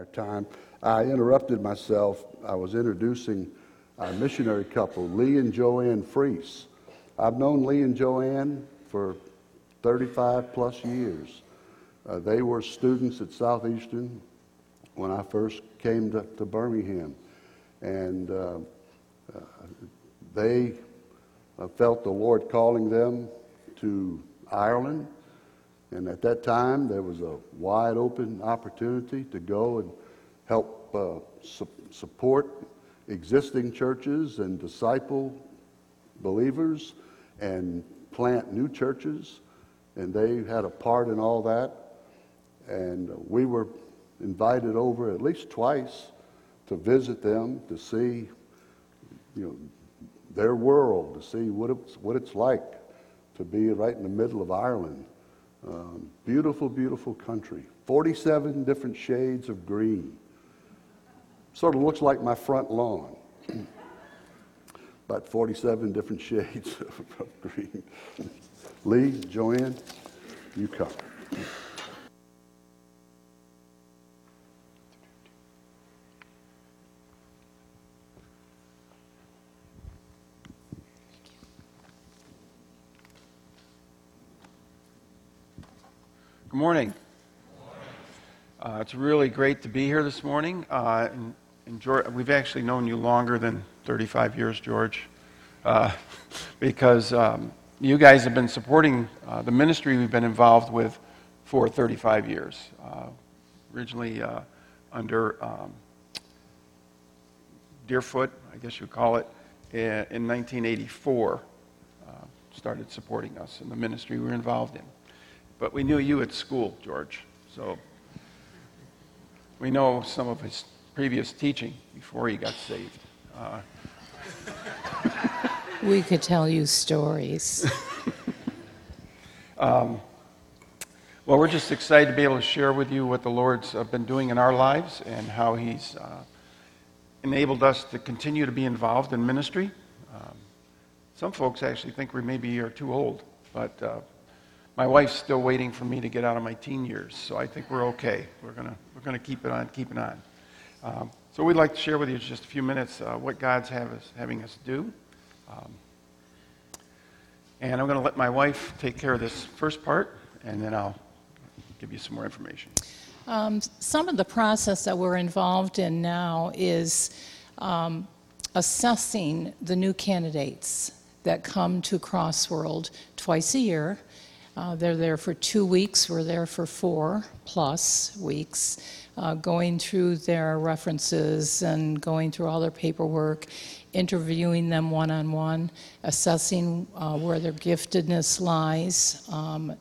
our time. I interrupted myself. I was introducing our missionary couple, Lee and Joanne Freese. I've known Lee and Joanne for 35 plus years. Uh, they were students at Southeastern when I first came to, to Birmingham. And uh, uh, they uh, felt the Lord calling them to Ireland. And at that time, there was a wide open opportunity to go and help uh, su- support existing churches and disciple believers and plant new churches. And they had a part in all that. And we were invited over at least twice to visit them, to see, you know, their world, to see what it's, what it's like to be right in the middle of Ireland. Um, beautiful, beautiful country. 47 different shades of green. Sort of looks like my front lawn. About 47 different shades of green. Lee, Joanne, you come. Morning. Uh, it's really great to be here this morning. Uh, and, and George, we've actually known you longer than 35 years, George, uh, because um, you guys have been supporting uh, the ministry we've been involved with for 35 years. Uh, originally uh, under um, Deerfoot, I guess you would call it, in, in 1984, started supporting us in the ministry we were involved in. But we knew you at school, George. So we know some of his previous teaching before he got saved. Uh, we could tell you stories. um, well, we're just excited to be able to share with you what the Lord's uh, been doing in our lives and how He's uh, enabled us to continue to be involved in ministry. Um, some folks actually think we maybe are too old, but uh, my wife's still waiting for me to get out of my teen years, so I think we're okay. We're gonna we're gonna keep it on, keep it on. Um, so we'd like to share with you just a few minutes uh, what God's have us, having us do. Um, and I'm going to let my wife take care of this first part, and then I'll give you some more information. Um, some of the process that we're involved in now is um, assessing the new candidates that come to Crossworld twice a year uh, they're there for two weeks. We're there for four plus weeks, uh, going through their references and going through all their paperwork, interviewing them one on one, assessing uh, where their giftedness lies. Um,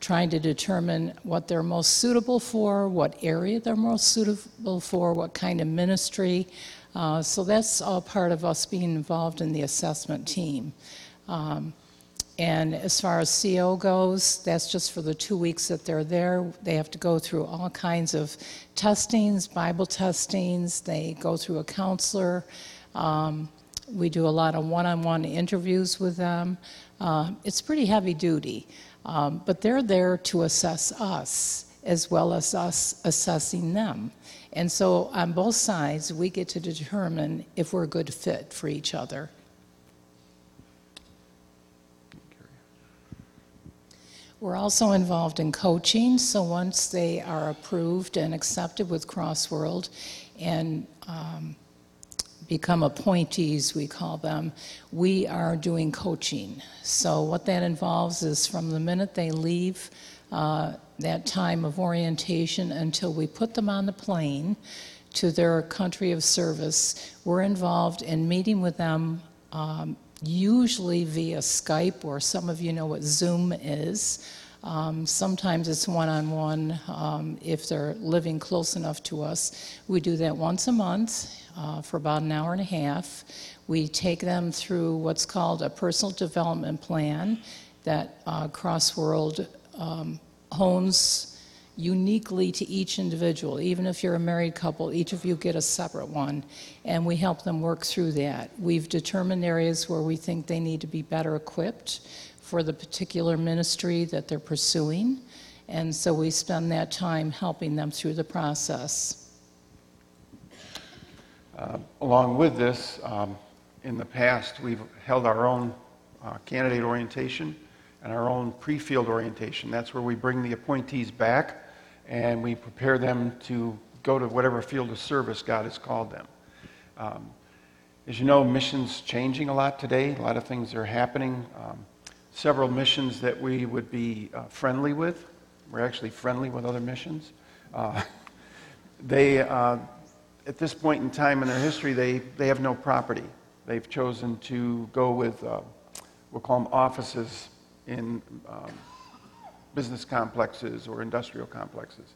trying to determine what they're most suitable for, what area they're most suitable for, what kind of ministry. Uh, so that's all part of us being involved in the assessment team. Um, and as far as CO goes, that's just for the two weeks that they're there. They have to go through all kinds of testings, Bible testings. They go through a counselor. Um, we do a lot of one on one interviews with them. Uh, it's pretty heavy duty, um, but they're there to assess us as well as us assessing them. And so on both sides, we get to determine if we're a good fit for each other. We're also involved in coaching, so once they are approved and accepted with Crossworld and um, become appointees, we call them, we are doing coaching. So, what that involves is from the minute they leave uh, that time of orientation until we put them on the plane to their country of service, we're involved in meeting with them. Um, usually via Skype, or some of you know what Zoom is. Um, sometimes it's one on one if they're living close enough to us. We do that once a month uh, for about an hour and a half. We take them through what's called a personal development plan that uh, Crossworld um, hones uniquely to each individual. Even if you're a married couple, each of you get a separate one, and we help them work through that. We've determined areas where we think they need to be better equipped for the particular ministry that they're pursuing, and so we spend that time helping them through the process. Uh, Along with this, um, in the past, we've held our own uh, candidate orientation and our own pre-field orientation. That's where we bring the appointees back and we prepare them to go to whatever field of service God has called them. Um, As you know, missions changing a lot today. A lot of things are happening. Um, Several missions that we would be uh, friendly with. We're actually friendly with other missions. Uh, They, uh, at this point in time in their history, they, they have no property. They've chosen to go with, uh, we'll call them offices in um, business complexes or industrial complexes,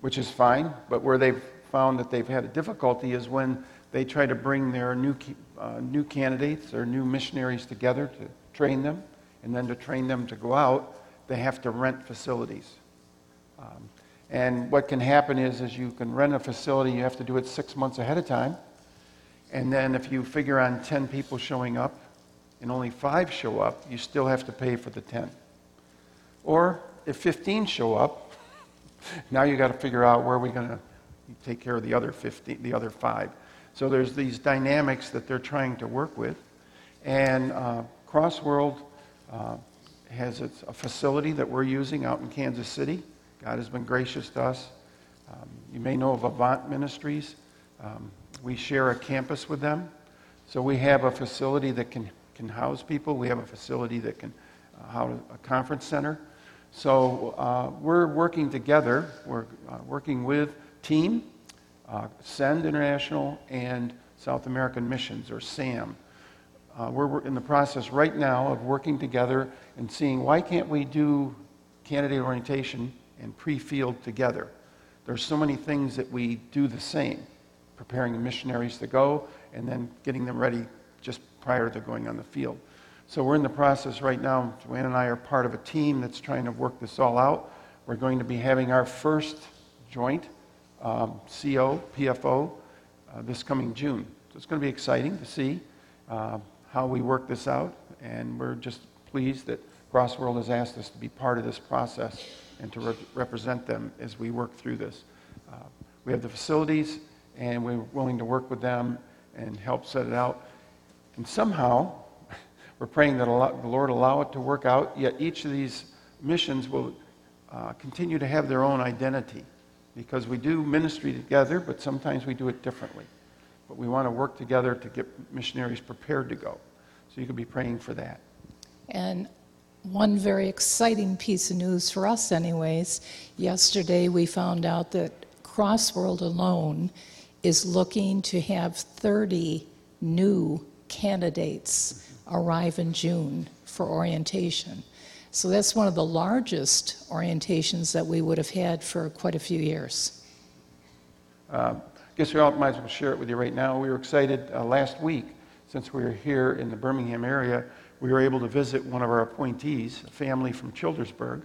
which is fine. But where they've found that they've had a difficulty is when they try to bring their new, uh, new candidates or new missionaries together to train them, and then to train them to go out, they have to rent facilities. Um, and what can happen is, is you can rent a facility, you have to do it six months ahead of time. And then if you figure on 10 people showing up and only five show up, you still have to pay for the 10. Or if 15 show up, now you got to figure out where are we going to take care of the other 15, the other five. So there's these dynamics that they're trying to work with. And uh, Crossworld uh, has its, a facility that we're using out in Kansas City. God has been gracious to us. Um, you may know of Avant Ministries. Um, we share a campus with them. So we have a facility that can, can house people. We have a facility that can uh, house a conference center. So uh, we're working together. We're uh, working with Team, uh, Send International, and South American Missions, or SAM. Uh, we're we're in the process right now of working together and seeing why can't we do candidate orientation and pre-field together. There's so many things that we do the same, preparing the missionaries to go and then getting them ready just prior to going on the field. So we're in the process right now. Joanne and I are part of a team that's trying to work this all out. We're going to be having our first joint um, CO, PFO, uh, this coming June. So it's going to be exciting to see uh, how we work this out, and we're just pleased that Crossworld has asked us to be part of this process and to re- represent them as we work through this. Uh, we have the facilities, and we're willing to work with them and help set it out. And somehow, we're praying that the Lord allow it to work out, yet each of these missions will uh, continue to have their own identity because we do ministry together, but sometimes we do it differently. But we want to work together to get missionaries prepared to go. So you could be praying for that. And one very exciting piece of news for us, anyways, yesterday we found out that Crossworld alone is looking to have 30 new candidates arrive in June for orientation. So that's one of the largest orientations that we would have had for quite a few years. Uh, guess we all might as well share it with you right now. We were excited uh, last week, since we were here in the Birmingham area, we were able to visit one of our appointees, a family from Childersburg,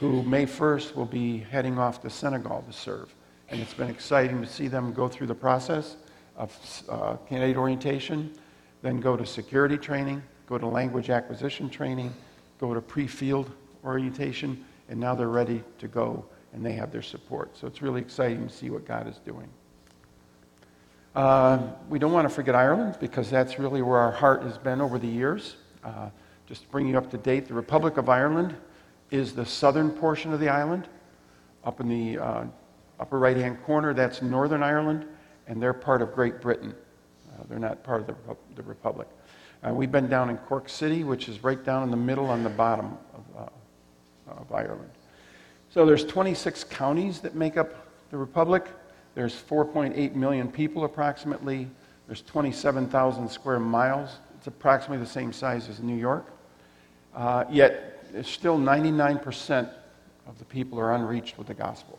who May 1st will be heading off to Senegal to serve. And it's been exciting to see them go through the process of uh, candidate orientation, then go to security training, go to language acquisition training, go to pre-field orientation, and now they're ready to go and they have their support. So it's really exciting to see what God is doing. Uh, we don't want to forget Ireland because that's really where our heart has been over the years. Uh, just to bring you up to date, the Republic of Ireland is the southern portion of the island. Up in the uh, upper right hand corner, that's Northern Ireland, and they're part of Great Britain. Uh, they're not part of the, the Republic. Uh, we've been down in Cork City, which is right down in the middle on the bottom of, uh, of Ireland. So there's 26 counties that make up the Republic. There's 4.8 million people approximately. There's 27,000 square miles. It's approximately the same size as New York. Uh, yet, still 99% of the people are unreached with the gospel.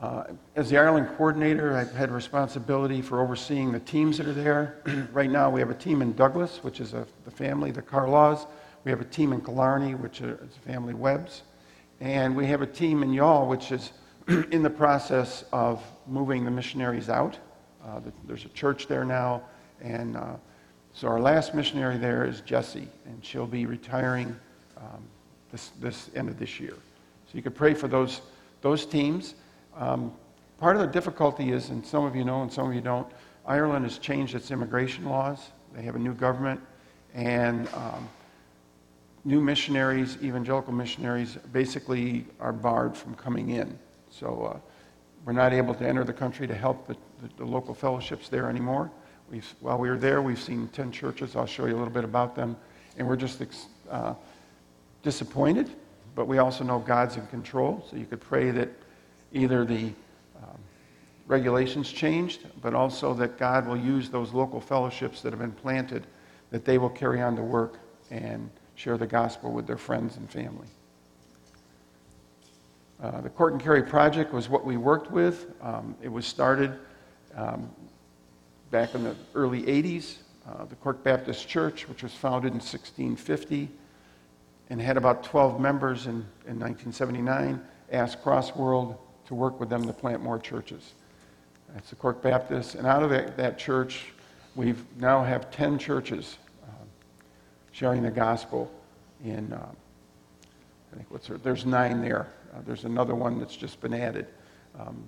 Uh, as the Ireland coordinator, I've had responsibility for overseeing the teams that are there. right now, we have a team in Douglas, which is a, the family, the Carlaws. We have a team in Killarney, which is a family Webbs. And we have a team in Youghal, which is in the process of moving the missionaries out. Uh, there's a church there now. And uh, so our last missionary there is Jessie, and she'll be retiring um, this, this end of this year. So you could pray for those, those teams. Um, part of the difficulty is, and some of you know and some of you don't, Ireland has changed its immigration laws. They have a new government, and um, new missionaries, evangelical missionaries, basically are barred from coming in. So uh, we're not able to enter the country to help the, the, the local fellowships there anymore. We've, while we were there, we've seen 10 churches. I'll show you a little bit about them. And we're just uh, disappointed, but we also know God's in control. So you could pray that either the um, regulations changed, but also that God will use those local fellowships that have been planted, that they will carry on the work and share the gospel with their friends and family. Uh, the Cork and Kerry Project was what we worked with. Um, it was started um, back in the early 80s. Uh, the Cork Baptist Church, which was founded in 1650 and had about 12 members in, in 1979, asked Crossworld to work with them to plant more churches. That's the Cork Baptist. And out of that, that church, we now have 10 churches um, sharing the gospel in, um, I think, what's there? There's nine there. Uh, there's another one that's just been added. Um,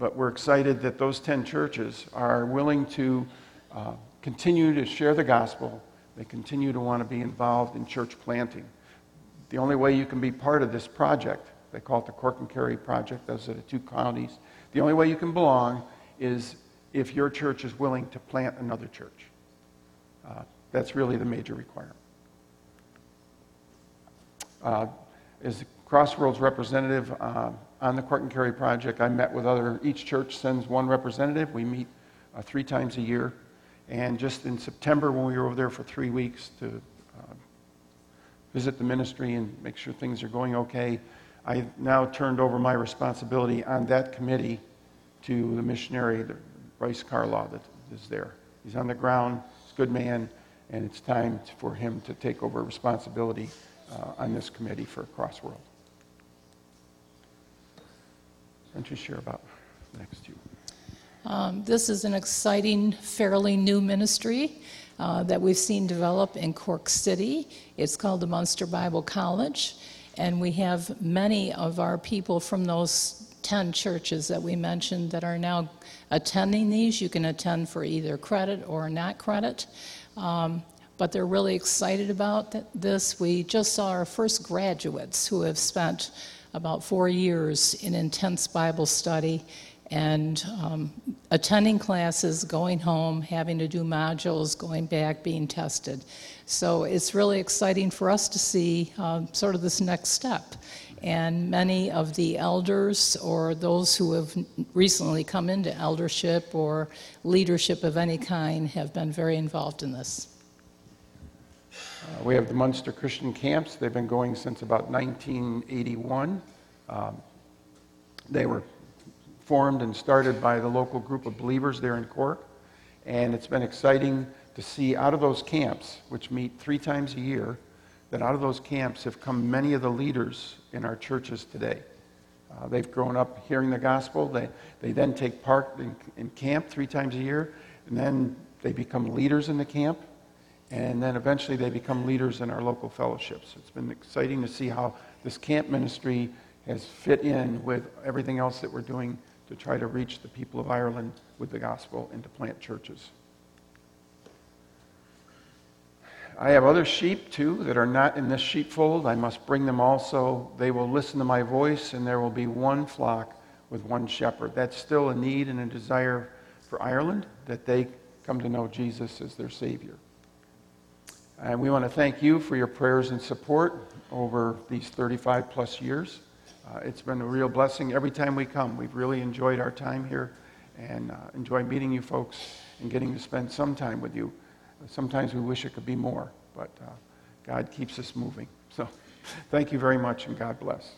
but we're excited that those 10 churches are willing to uh, continue to share the gospel. They continue to want to be involved in church planting. The only way you can be part of this project, they call it the Cork and Kerry Project, those are the two counties. The only way you can belong is if your church is willing to plant another church. Uh, that's really the major requirement. Uh, as Crossworld's representative uh, on the Cork and Kerry project, I met with other, each church sends one representative. We meet uh, three times a year. And just in September, when we were over there for three weeks to uh, visit the ministry and make sure things are going okay, I now turned over my responsibility on that committee to the missionary, Bryce Carlaw, that is there. He's on the ground, he's a good man, and it's time for him to take over responsibility uh, on this committee for Crossworld. Why don't you share about next two? Um, This is an exciting, fairly new ministry uh, that we've seen develop in Cork City. It's called the Munster Bible College, and we have many of our people from those 10 churches that we mentioned that are now attending these. You can attend for either credit or not credit. Um, but they're really excited about th- this. We just saw our first graduates who have spent about four years in intense Bible study and um, attending classes, going home, having to do modules, going back, being tested. So it's really exciting for us to see um, sort of this next step. And many of the elders or those who have recently come into eldership or leadership of any kind have been very involved in this. Uh, we have the Munster Christian Camps. They've been going since about 1981. Um, they were formed and started by the local group of believers there in Cork. And it's been exciting to see out of those camps, which meet three times a year, that out of those camps have come many of the leaders in our churches today. Uh, they've grown up hearing the gospel. They, they then take part in, in camp three times a year, and then they become leaders in the camp, and then eventually they become leaders in our local fellowships. It's been exciting to see how this camp ministry has fit in with everything else that we're doing to try to reach the people of Ireland with the gospel and to plant churches. I have other sheep too that are not in this sheepfold. I must bring them also. They will listen to my voice, and there will be one flock with one shepherd. That's still a need and a desire for Ireland that they come to know Jesus as their Savior. And we want to thank you for your prayers and support over these 35 plus years. Uh, it's been a real blessing every time we come. We've really enjoyed our time here and uh, enjoy meeting you folks and getting to spend some time with you. Sometimes we wish it could be more, but uh, God keeps us moving. So thank you very much and God bless.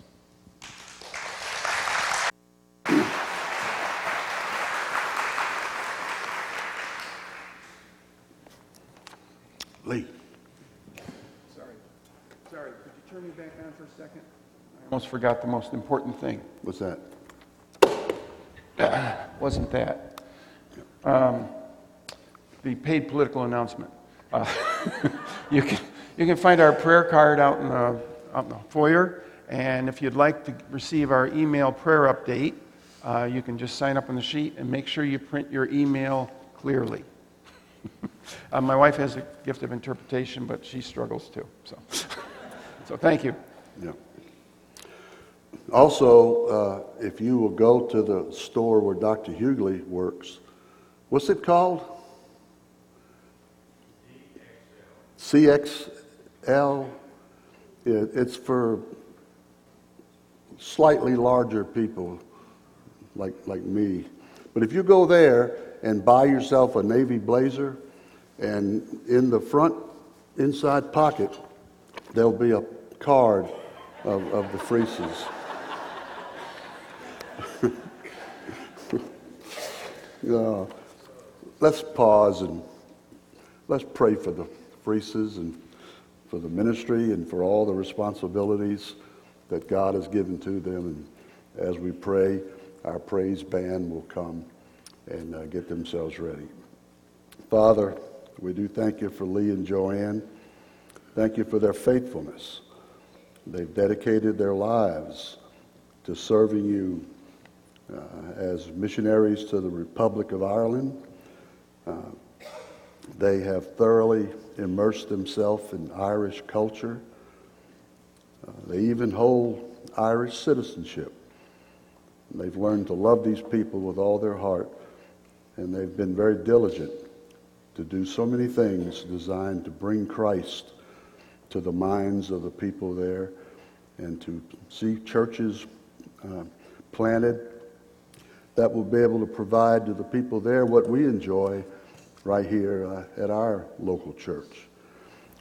Lee. Sorry. Sorry. Could you turn me back on for a second? Almost forgot the most important thing. What's that? wasn't that. Um, the paid political announcement. Uh, you, can, you can find our prayer card out in, the, out in the foyer, and if you'd like to receive our email prayer update, uh, you can just sign up on the sheet and make sure you print your email clearly. uh, my wife has a gift of interpretation, but she struggles too. So, so thank you. Yeah. Also, uh, if you will go to the store where Dr. Hughley works, what's it called? CXL. It, it's for slightly larger people like, like me. But if you go there and buy yourself a navy blazer, and in the front inside pocket, there'll be a card of, of the Freeses. Uh, let's pause and let's pray for the Freeses and for the ministry and for all the responsibilities that God has given to them. And as we pray, our praise band will come and uh, get themselves ready. Father, we do thank you for Lee and Joanne. Thank you for their faithfulness. They've dedicated their lives to serving you uh, as missionaries to the Republic of Ireland. Uh, they have thoroughly immersed themselves in Irish culture. Uh, they even hold Irish citizenship. They've learned to love these people with all their heart, and they've been very diligent to do so many things designed to bring Christ to the minds of the people there and to see churches uh, planted that will be able to provide to the people there what we enjoy right here uh, at our local church.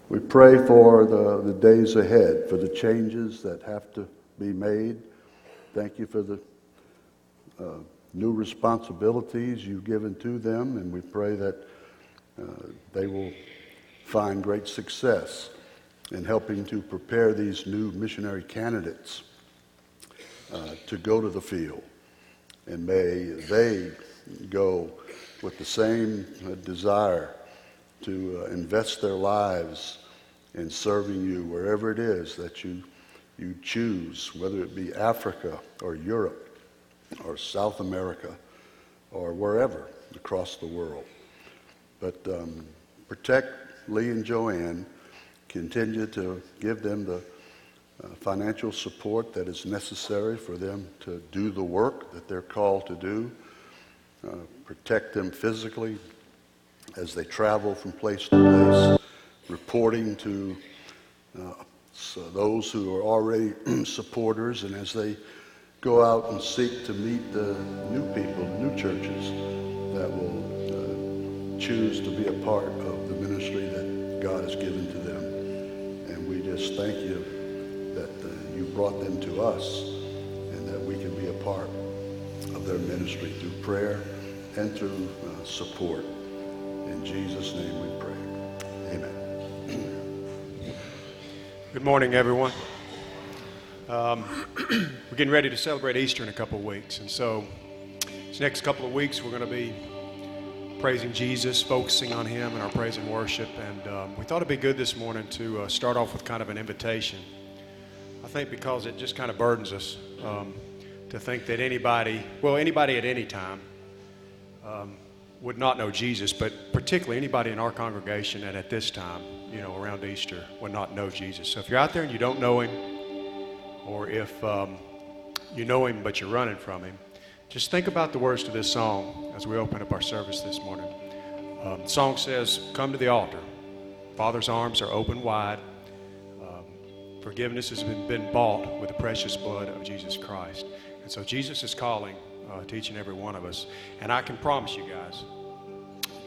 We pray for the, the days ahead, for the changes that have to be made. Thank you for the uh, new responsibilities you've given to them, and we pray that uh, they will find great success in helping to prepare these new missionary candidates uh, to go to the field. And may they go with the same uh, desire to uh, invest their lives in serving you wherever it is that you, you choose, whether it be Africa or Europe or South America or wherever across the world. But um, protect Lee and Joanne continue to give them the financial support that is necessary for them to do the work that they're called to do. Uh, protect them physically as they travel from place to place, reporting to uh, so those who are already supporters, and as they go out and seek to meet the new people, new churches that will uh, choose to be a part of the ministry that God has given to them And we just thank you that uh, you brought them to us and that we can be a part of their ministry through prayer and through uh, support. In Jesus' name we pray. Amen. Good morning, everyone. Um, we're getting ready to celebrate Easter in a couple of weeks, and so these next couple of weeks we're going to be praising Jesus, focusing on Him in our praise and worship. And um, we thought it'd be good this morning to uh, start off with kind of an invitation. I think because it just kind of burdens us um, to think that anybody, well, anybody at any time, um, would not know Jesus, but particularly anybody in our congregation and at this time, you know, around Easter, would not know Jesus. So if you're out there and you don't know Him, or if um, you know Him but you're running from Him, just think about the words to this song as we open up our service this morning. Um, the song says, Come to the altar. Father's arms are open wide. Forgiveness has been, been bought with the precious blood of Jesus Christ. And so Jesus is calling uh, every one of us. And I can promise you guys,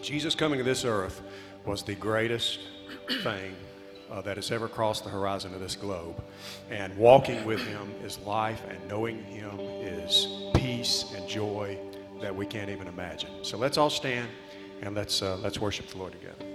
Jesus coming to this earth was the greatest thing uh, that has ever crossed the horizon of this globe. And walking with Him is life, and knowing Him is peace and joy that we can't even imagine. So let's all stand and let's, uh, let's worship the Lord together.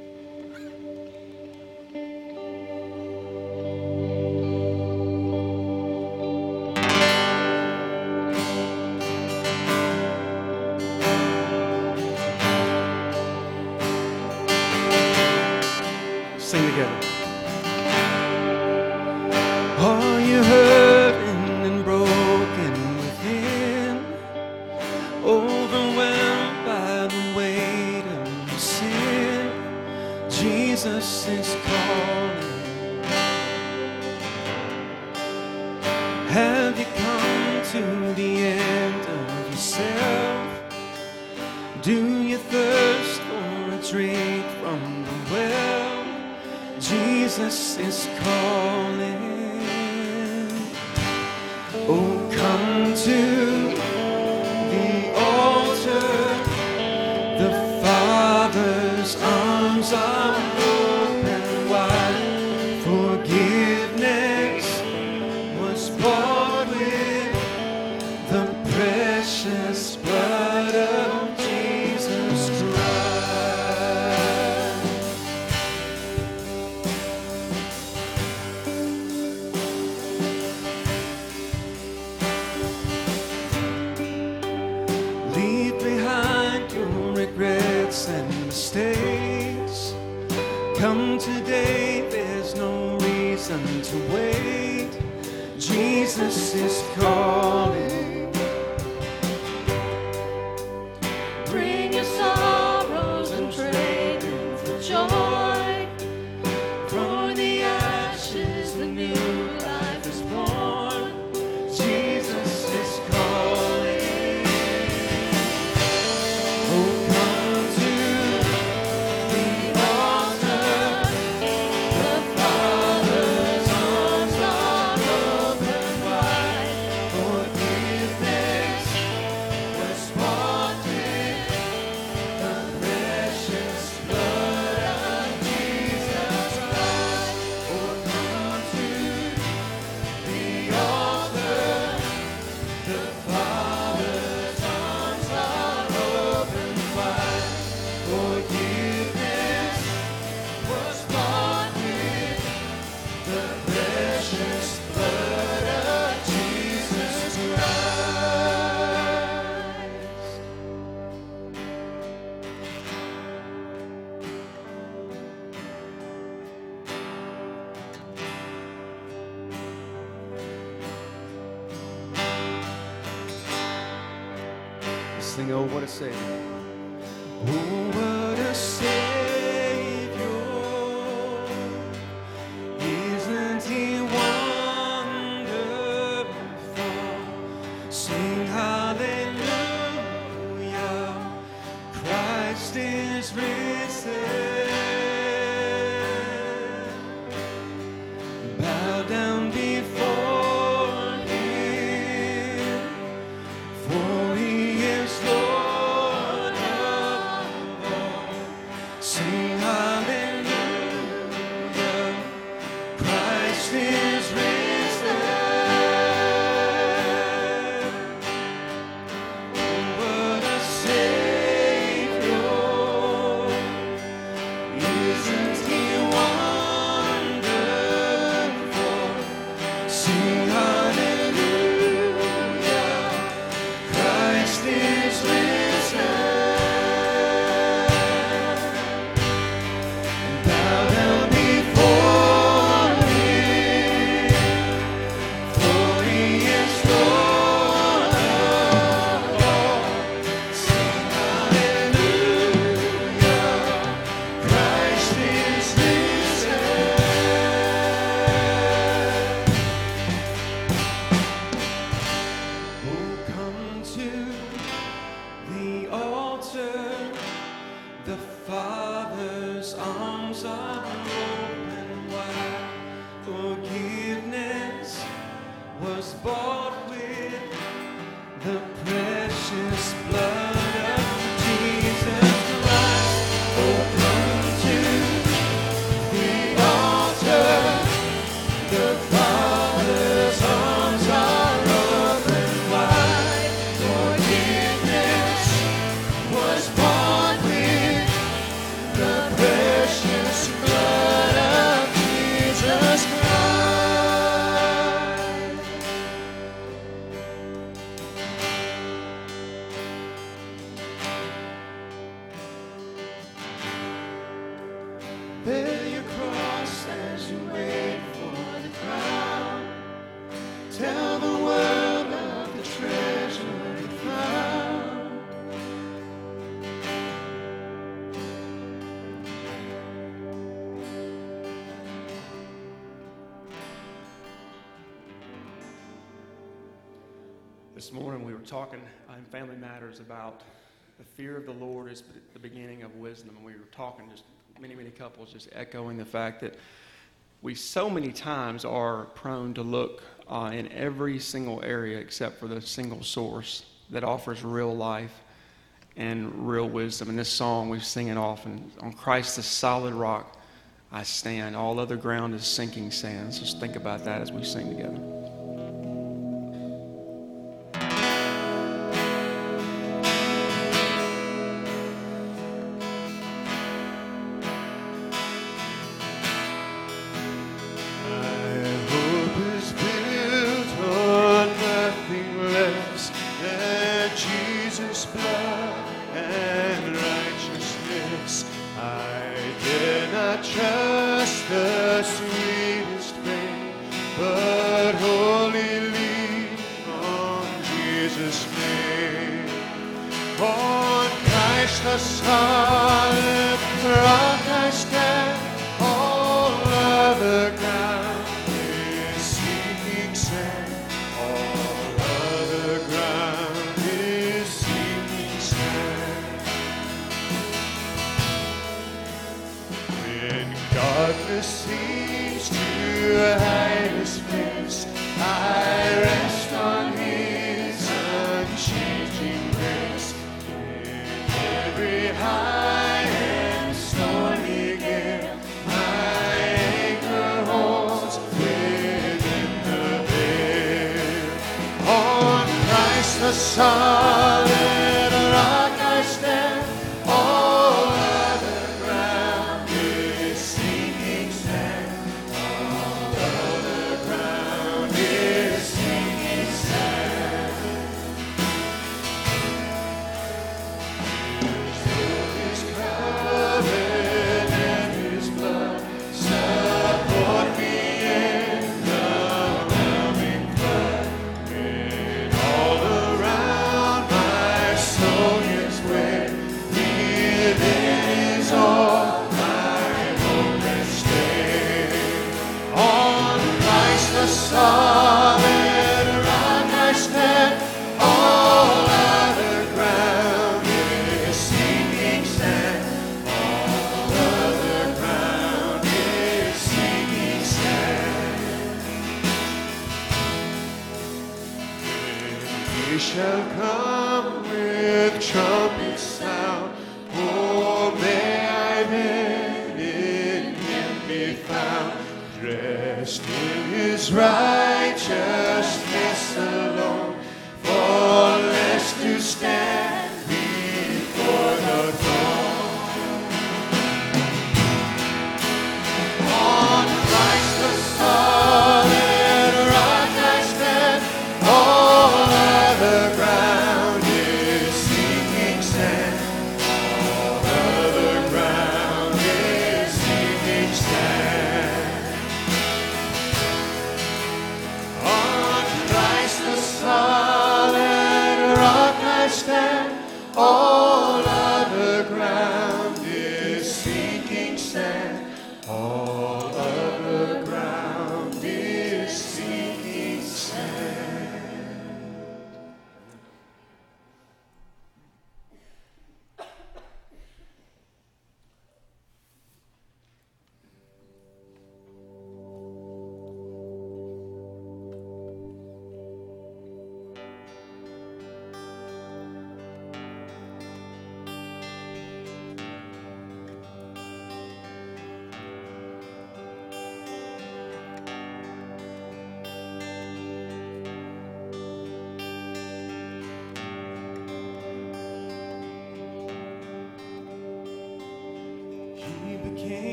matters about the fear of the Lord is the beginning of wisdom. And we were talking just many, many couples just echoing the fact that we so many times are prone to look uh, in every single area except for the single source that offers real life and real wisdom. And this song we sing it often on Christ the solid rock I stand. All other ground is sinking sand. So just think about that as we sing together.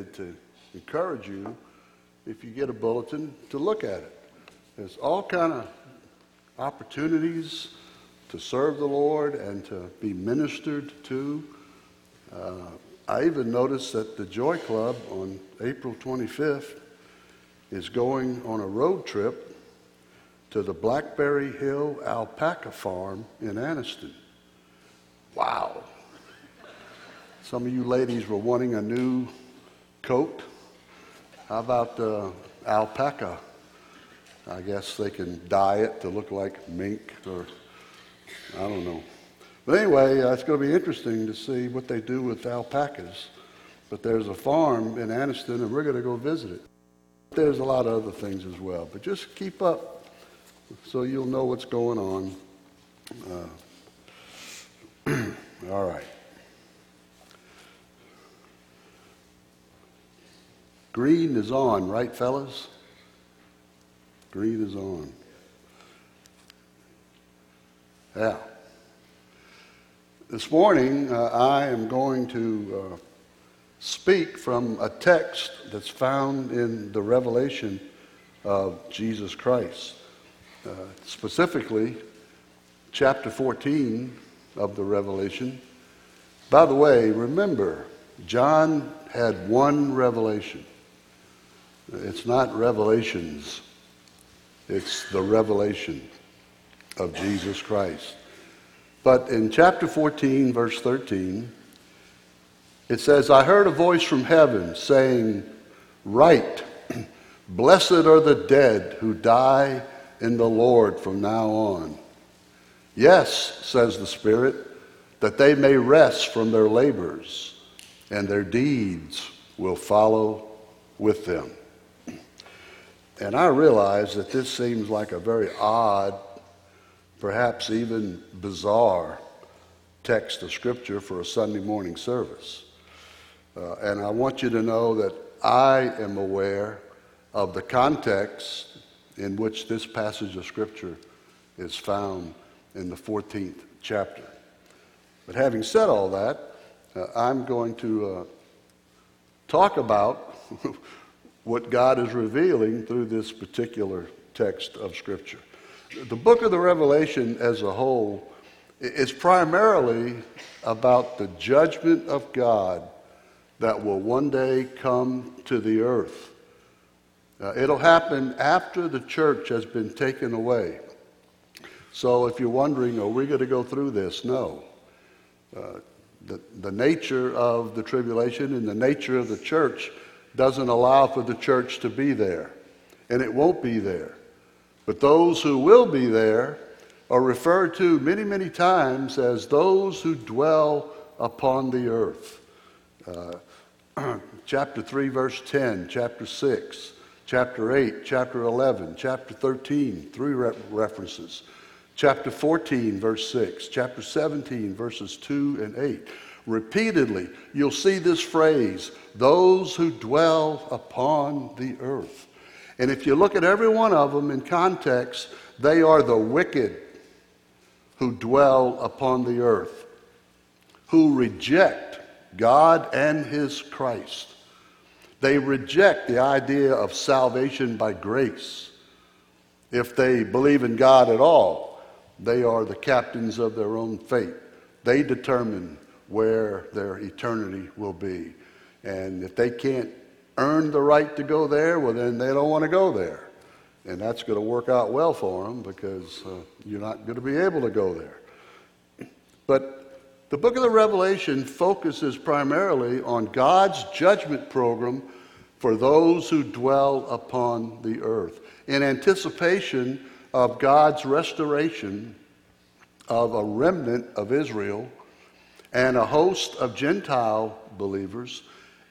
Intended to encourage you, if you get a bulletin, to look at it. There's all kind of opportunities to serve the Lord and to be ministered to. Uh, I even noticed that the Joy Club on April 25th is going on a road trip to the Blackberry Hill Alpaca Farm in Anniston. Wow. Some of you ladies were wanting a new coat. How about uh, alpaca? I guess they can dye it to look like mink or I don't know. But anyway, uh, it's going to be interesting to see what they do with alpacas. But there's a farm in Anniston, and we're going to go visit it. There's a lot of other things as well. But just keep up so you'll know what's going on. Uh, all right. Green is on, right, fellas? Green is on. Yeah. This morning, uh, I am going to uh, speak from a text that's found in the revelation of Jesus Christ. Uh, specifically, chapter 14 of the Revelation. By the way, remember, John had one revelation. It's not revelations, it's the revelation of Jesus Christ. But in chapter 14, verse 13, it says, I heard a voice from heaven saying, Write, blessed are the dead who die in the Lord from now on. Yes, says the Spirit, that they may rest from their labors, and their deeds will follow with them. And I realize that this seems like a very odd, perhaps even bizarre text of Scripture for a Sunday morning service. Uh, and I want you to know that I am aware of the context in which this passage of Scripture is found in the 14th chapter. But having said all that, uh, I'm going to uh, talk about what God is revealing through this particular text of Scripture. The book of the Revelation as a whole is primarily about the judgment of God that will one day come to the earth. Uh, it'll happen after the church has been taken away. So if you're wondering, are we going to go through this? No. Uh, the, the nature of the tribulation and the nature of the church doesn't allow for the church to be there, and it won't be there. But those who will be there are referred to many, many times as those who dwell upon the earth. Uh, chapter 3, verse 10, chapter 6, chapter 8, chapter 11, chapter 13, three re- references. Chapter 14, verse 6, chapter 17, verses 2 and 8. Repeatedly, you'll see this phrase, those who dwell upon the earth. And if you look at every one of them in context, they are the wicked who dwell upon the earth, who reject God and His Christ. They reject the idea of salvation by grace. If they believe in God at all, they are the captains of their own fate. They determine where their eternity will be. And if they can't earn the right to go there, well, then they don't want to go there. And that's going to work out well for them because uh, you're not going to be able to go there. But the book of the Revelation focuses primarily on God's judgment program for those who dwell upon the earth in anticipation of God's restoration of a remnant of Israel and a host of Gentile believers,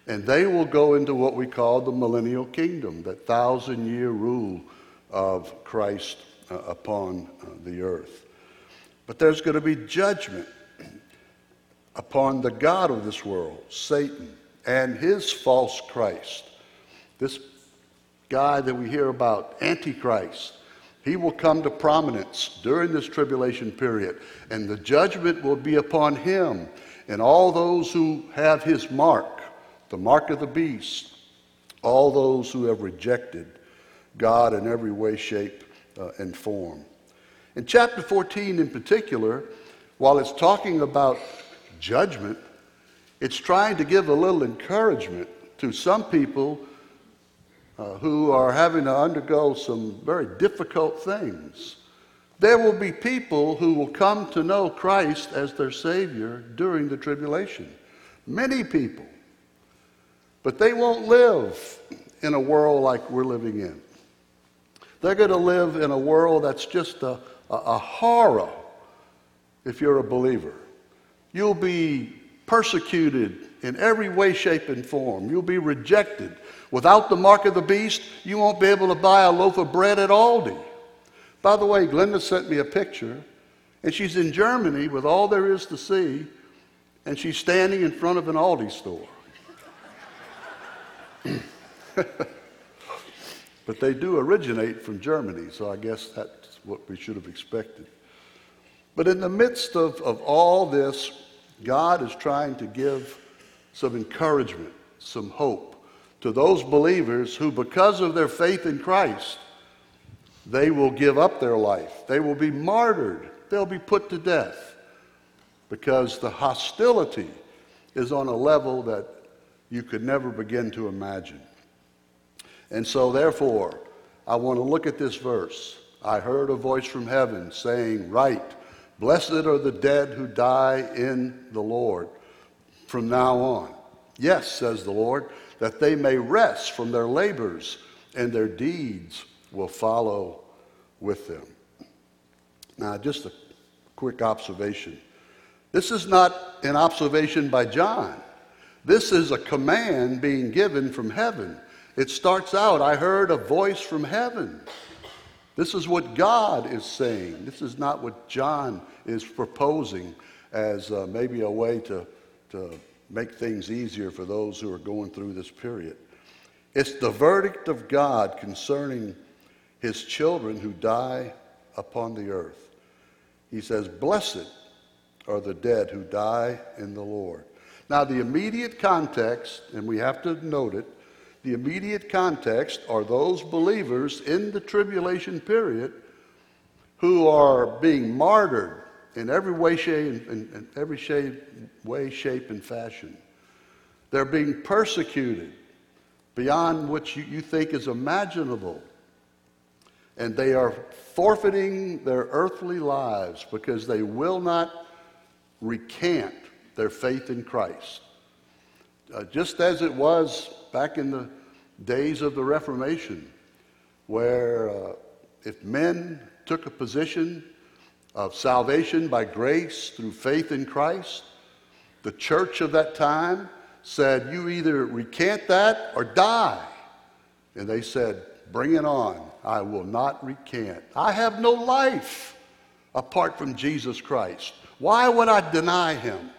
and they will go into what we call the millennial kingdom, that thousand year rule of Christ uh, upon uh, the earth. But there's going to be judgment upon the God of this world, Satan, and his false Christ. This guy that we hear about, Antichrist, he will come to prominence during this tribulation period, and the judgment will be upon him and all those who have his mark, the mark of the beast, all those who have rejected God in every way, shape, uh, and form. In chapter 14 in particular, while it's talking about judgment, it's trying to give a little encouragement to some people uh, who are having to undergo some very difficult things. There will be people who will come to know Christ as their Savior during the tribulation. Many people. But they won't live in a world like we're living in. They're going to live in a world that's just a, a, a horror if you're a believer. You'll be persecuted in every way, shape, and form. You'll be rejected. Without the mark of the beast, you won't be able to buy a loaf of bread at Aldi. By the way, Glenda sent me a picture, and she's in Germany with all there is to see, and she's standing in front of an Aldi store. but they do originate from Germany, so I guess that's what we should have expected. But in the midst of, of all this, God is trying to give some encouragement, some hope to those believers who, because of their faith in Christ, they will give up their life. They will be martyred. They'll be put to death because the hostility is on a level that you could never begin to imagine. And so, therefore, I want to look at this verse. I heard a voice from heaven saying, Write, blessed are the dead who die in the Lord from now on. Yes, says the Lord, that they may rest from their labors and their deeds will follow with them. Now, just a quick observation. This is not an observation by John. This is a command being given from heaven. It starts out, I heard a voice from heaven. This is what God is saying. This is not what John is proposing as uh, maybe a way to to make things easier for those who are going through this period. It's the verdict of God concerning his children who die upon the earth. He says, Blessed are the dead who die in the Lord. Now, the immediate context, and we have to note it, the immediate context are those believers in the tribulation period who are being martyred in every way, shape, in, in every shape, way, shape, and fashion. They're being persecuted beyond what you, you think is imaginable. And they are forfeiting their earthly lives because they will not recant their faith in Christ. Uh, just as it was back in the days of the Reformation, where uh, if men took a position of salvation by grace through faith in Christ. The church of that time said, You either recant that or die. And they said, Bring it on. I will not recant. I have no life apart from Jesus Christ. Why would I deny him?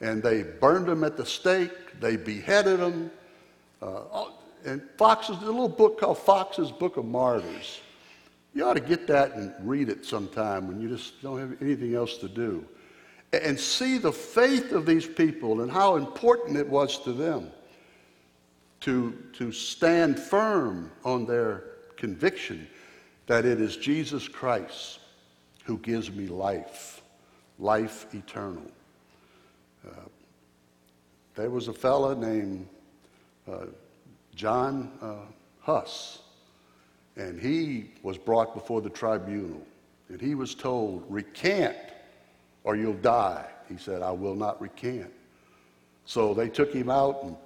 And they burned him at the stake, they beheaded him. Uh, and Foxe's, a little book called Foxe's Book of Martyrs you ought to get that and read it sometime when you just don't have anything else to do. And see the faith of these people and how important it was to them to, to stand firm on their conviction that it is Jesus Christ who gives me life, life eternal. Uh, there was a fellow named uh, John uh, Huss and he was brought before the tribunal. And he was told, Recant or you'll die. He said, I will not recant. So they took him out and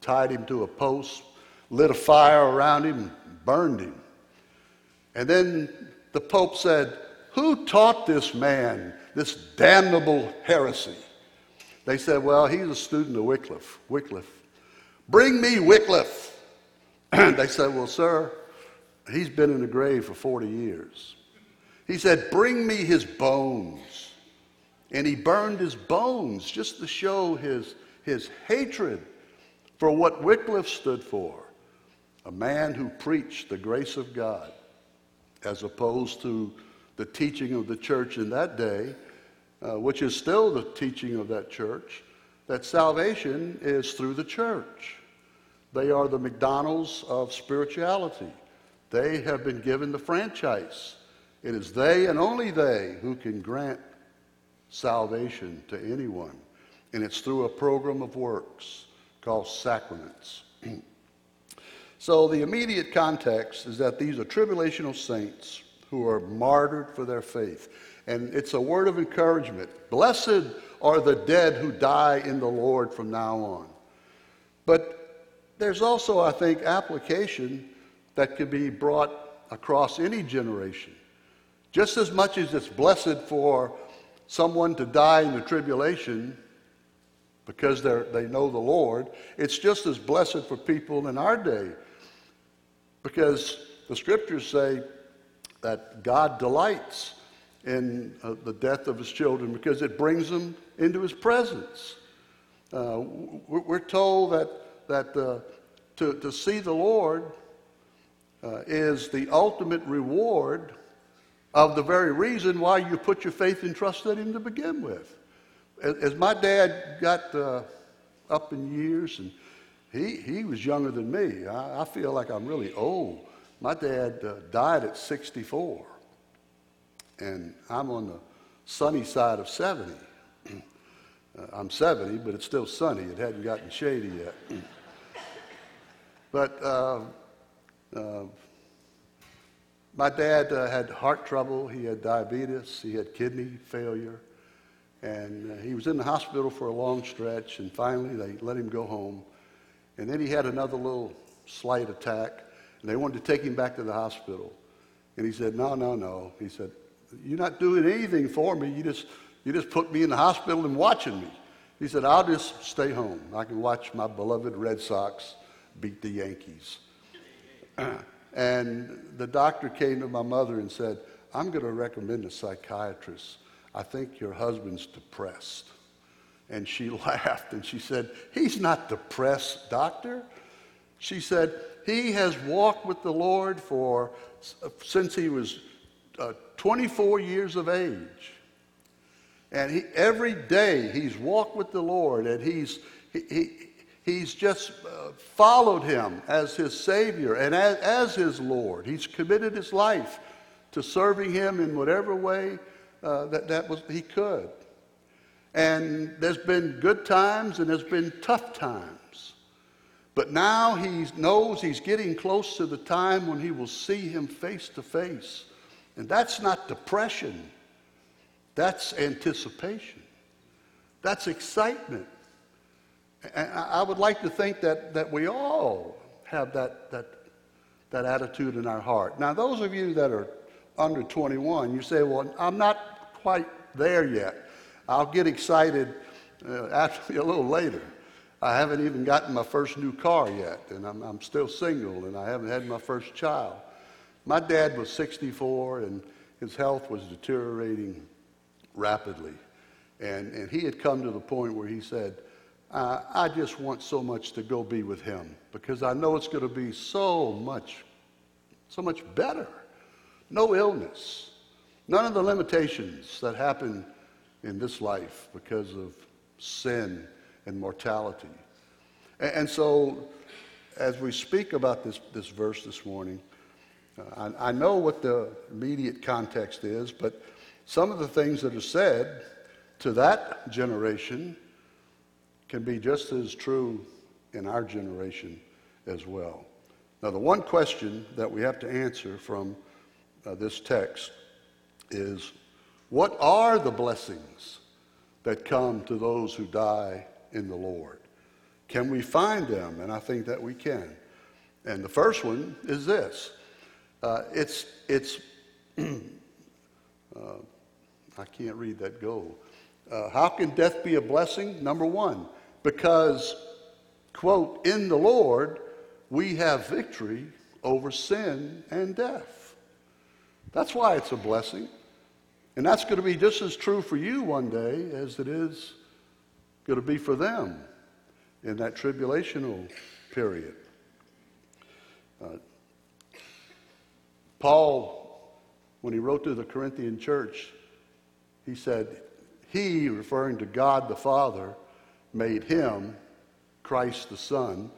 tied him to a post, lit a fire around him, burned him. And then the Pope said, Who taught this man this damnable heresy? They said, Well, he's a student of Wycliffe. Wycliffe. Bring me Wycliffe. And they said, Well, sir, He's been in the grave for 40 years. He said, Bring me his bones. And he burned his bones just to show his, his hatred for what Wycliffe stood for. a man who preached the grace of God, as opposed to the teaching of the church in that day, uh, which is still the teaching of that church, that salvation is through the church. They are the McDonald's of spirituality. They have been given the franchise. It is they and only they who can grant salvation to anyone. And it's through a program of works called sacraments. so the immediate context is that these are tribulational saints who are martyred for their faith. And it's a word of encouragement. Blessed are the dead who die in the Lord from now on. But there's also, I think, application that could be brought across any generation. Just as much as it's blessed for someone to die in the tribulation because they know the Lord, it's just as blessed for people in our day because the scriptures say that God delights in uh, the death of his children because it brings them into his presence. Uh, we're told that, that uh, to, to see the Lord uh, is the ultimate reward of the very reason why you put your faith and trust in him to begin with. As, as my dad got uh, up in years, and he, he was younger than me, I, I feel like I'm really old. My dad uh, died at 64 and I'm on the sunny side of 70. uh, I'm 70, but it's still sunny. It hadn't gotten shady yet. but uh, my dad uh, had heart trouble. He had diabetes. He had kidney failure. And uh, he was in the hospital for a long stretch, and finally they let him go home. And then he had another little slight attack, and they wanted to take him back to the hospital. And he said, No, no, no. He said, you're not doing anything for me. You just, you just put me in the hospital and watching me. He said, I'll just stay home. I can watch my beloved Red Sox beat the Yankees. And the doctor came to my mother and said, I'm going to recommend a psychiatrist. I think your husband's depressed. And she laughed and she said, He's not depressed, doctor. She said, He has walked with the Lord for since he was uh, 24 years of age. And he, every day he's walked with the Lord and he's, he, he he's just uh, followed him as his Savior and as, as, his Lord. He's committed his life to serving him in whatever way uh, that, that was, he could. And there's been good times and there's been tough times. But now he knows he's getting close to the time when he will see him face to face. And that's not depression, that's anticipation, that's excitement. And I would like to think that, that we all have that, that, that attitude in our heart. Now, those of you that are under 21, you say, Well, I'm not quite there yet. I'll get excited uh, actually a little later. I haven't even gotten my first new car yet, and I'm, I'm still single, and I haven't had my first child. My dad was 64 and his health was deteriorating rapidly. And, and he had come to the point where he said, uh, I just want so much to go be with him because I know it's going to be so much, so much better. No illness, none of the limitations that happen in this life because of sin and mortality. And, and so, as we speak about this, this verse this morning, I, I know what the immediate context is, but some of the things that are said to that generation can be just as true in our generation as well. Now, the one question that we have to answer from uh, this text is what are the blessings that come to those who die in the Lord? Can we find them? And I think that we can. And the first one is this uh, it's, it's uh, I can't read that goal. Uh, how can death be a blessing? Number one, because, quote, in the Lord we have victory over sin and death. That's why it's a blessing. And that's going to be just as true for you one day as it is going to be for them in that tribulational period. Uh, Paul, when he wrote to the Corinthian church, he said, He, referring to God the Father, made him, Christ the Son,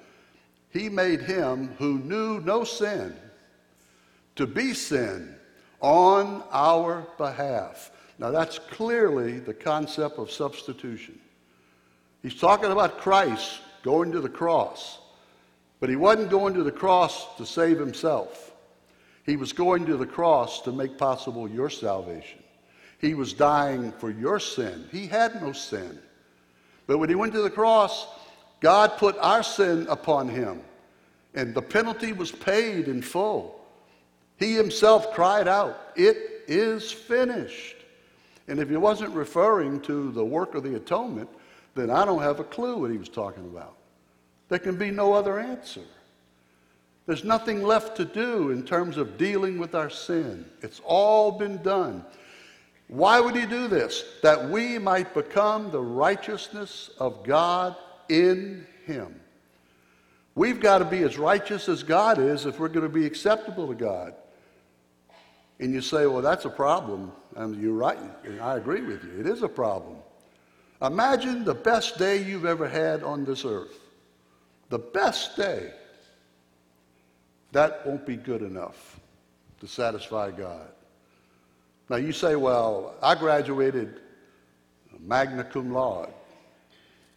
he made him who knew no sin to be sin on our behalf. Now, that's clearly the concept of substitution. He's talking about Christ going to the cross, but he wasn't going to the cross to save himself. He was going to the cross to make possible your salvation. He was dying for your sin. He had no sin. But when he went to the cross, God put our sin upon him, and the penalty was paid in full. He himself cried out, It is finished. And if he wasn't referring to the work of the atonement, then I don't have a clue what he was talking about. There can be no other answer. There's nothing left to do in terms of dealing with our sin. It's all been done. Why would he do this? That we might become the righteousness of God in him. We've got to be as righteous as God is if we're going to be acceptable to God. And you say, well, that's a problem. And you're right. And I agree with you. It is a problem. Imagine the best day you've ever had on this earth. The best day. That won't be good enough to satisfy God. Now you say, well, I graduated magna cum laude.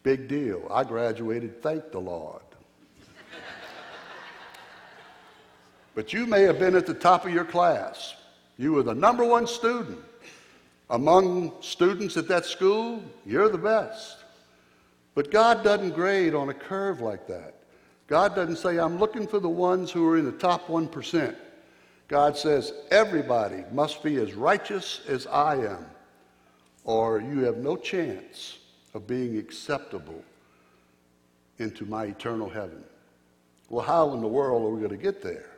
Big deal. I graduated, thank the Lord. but you may have been at the top of your class. You were the number one student. Among students at that school, you're the best. But God doesn't grade on a curve like that. God doesn't say, I'm looking for the ones who are in the top 1%. God says, everybody must be as righteous as I am, or you have no chance of being acceptable into my eternal heaven. Well, how in the world are we going to get there?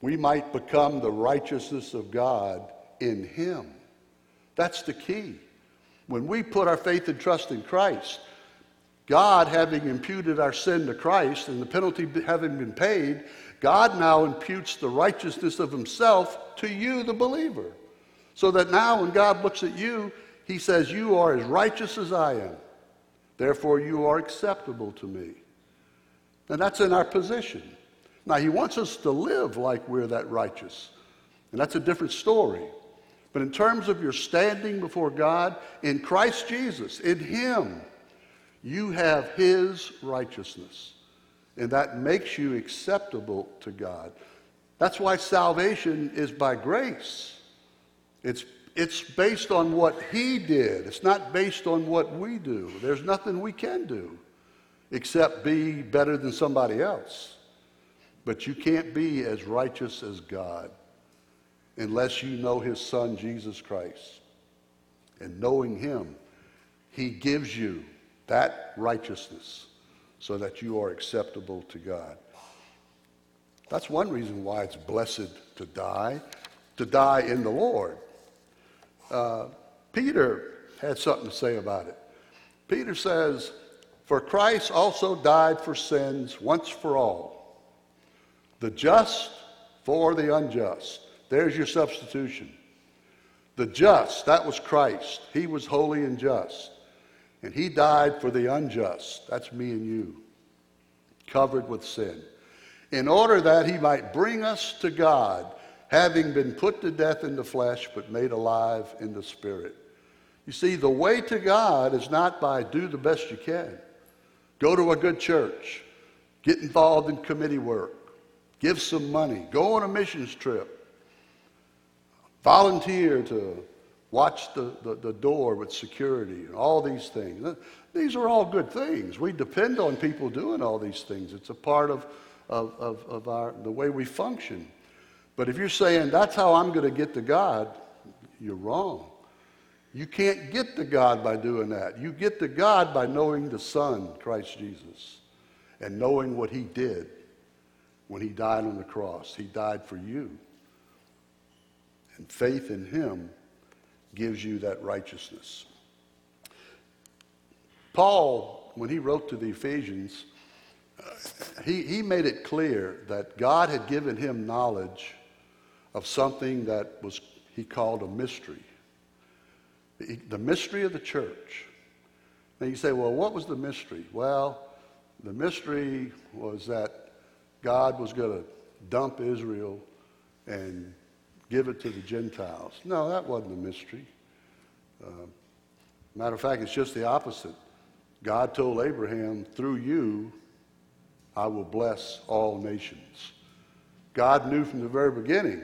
We might become the righteousness of God in Him. That's the key. When we put our faith and trust in Christ, God having imputed our sin to Christ and the penalty having been paid, God now imputes the righteousness of Himself to you, the believer. So that now when God looks at you, He says, You are as righteous as I am. Therefore, you are acceptable to me. And that's in our position. Now, He wants us to live like we're that righteous. And that's a different story. But in terms of your standing before God, in Christ Jesus, in Him, you have His righteousness. And that makes you acceptable to God. That's why salvation is by grace. It's, it's based on what He did, it's not based on what we do. There's nothing we can do except be better than somebody else. But you can't be as righteous as God unless you know his son, Jesus Christ. And knowing him, he gives you that righteousness so that you are acceptable to God. That's one reason why it's blessed to die, to die in the Lord. Uh, Peter had something to say about it. Peter says, For Christ also died for sins once for all, the just for the unjust there's your substitution. The just, that was Christ. He was holy and just. And he died for the unjust. That's me and you, covered with sin. In order that he might bring us to God, having been put to death in the flesh, but made alive in the spirit. You see, the way to God is not by do the best you can. Go to a good church. Get involved in committee work. Give some money. Go on a missions trip volunteer to watch the, the, the, door with security and all these things. These are all good things. We depend on people doing all these things. It's a part of, of, of, of our, the way we function. But if you're saying that's how I'm going to get to God, you're wrong. You can't get to God by doing that. You get to God by knowing the Son, Christ Jesus, and knowing what He did when He died on the cross. He died for you. And faith in Him gives you that righteousness. Paul, when he wrote to the Ephesians, uh, he, he made it clear that God had given him knowledge of something that was he called a mystery. The, the mystery of the church. Now you say, well, what was the mystery? Well, the mystery was that God was going to dump Israel and give it to the Gentiles. No, that wasn't a mystery. Uh, matter of fact, it's just the opposite. God told Abraham, through you, I will bless all nations. God knew from the very beginning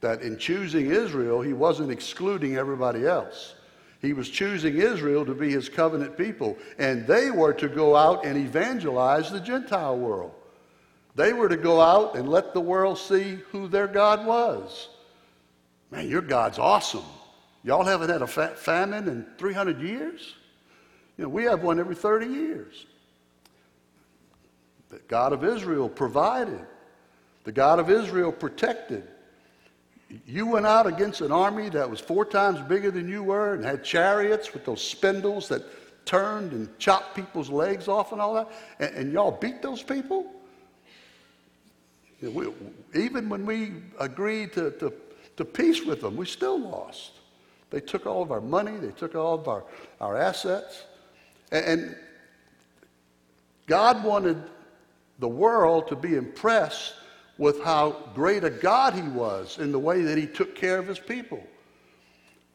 that in choosing Israel, he wasn't excluding everybody else. He was choosing Israel to be his covenant people, and they were to go out and evangelize the Gentile world. They were to go out and let the world see who their God was. Man, your God's awesome. Y'all haven't had a fa- famine in 300 years? You know, we have one every 30 years. The God of Israel provided. The God of Israel protected. You went out against an army that was four times bigger than you were and had chariots with those spindles that turned and chopped people's legs off and all that, and, and y'all beat those people? You know, we, even when we agreed to, to, to peace with them, we still lost. They took all of our money, they took all of our, our assets. And, and God wanted the world to be impressed with how great a God he was in the way that he took care of his people.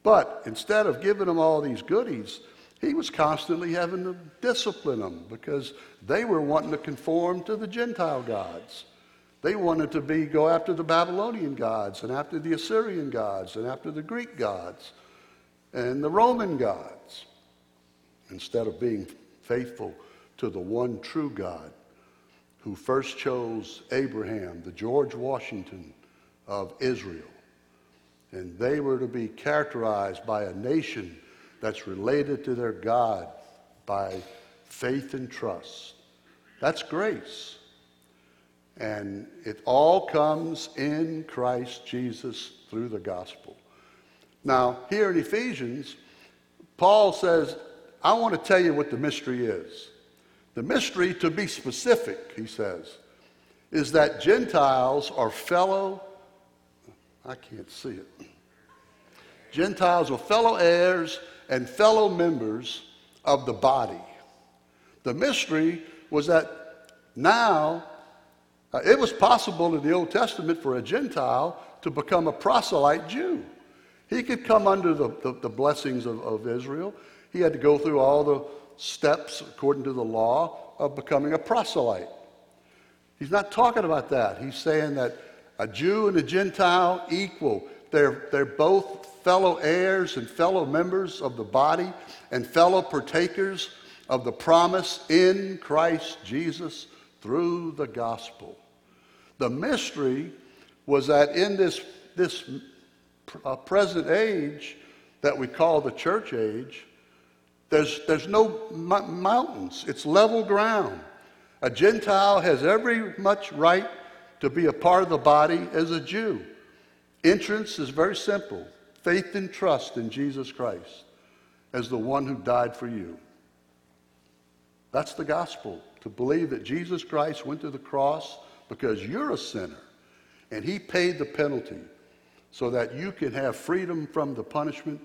But instead of giving them all these goodies, he was constantly having to discipline them because they were wanting to conform to the Gentile gods. They wanted to be go after the Babylonian gods and after the Assyrian gods and after the Greek gods and the Roman gods instead of being faithful to the one true God who first chose Abraham, the George Washington of Israel. And they were to be characterized by a nation that's related to their God by faith and trust. That's grace. And it all comes in Christ Jesus through the gospel. Now, here in Ephesians, Paul says, I want to tell you what the mystery is. The mystery, to be specific, he says, is that Gentiles are fellow, I can't see it. Gentiles are fellow heirs and fellow members of the body. The mystery was that now uh, it was possible in the Old Testament for a Gentile to become a proselyte Jew. He could come under the, the, the blessings of, of Israel. He had to go through all the steps according to the law of becoming a proselyte. He's not talking about that. He's saying that a Jew and a Gentile equal. They're, they're both fellow heirs and fellow members of the body and fellow partakers of the promise in Christ Jesus through the gospel. The mystery was that in this, this uh, present age that we call the church age, there's, there's no m- mountains, it's level ground. A Gentile has every much right to be a part of the body as a Jew. Entrance is very simple faith and trust in Jesus Christ as the one who died for you. That's the gospel to believe that Jesus Christ went to the cross because you're a sinner and he paid the penalty so that you can have freedom from the punishment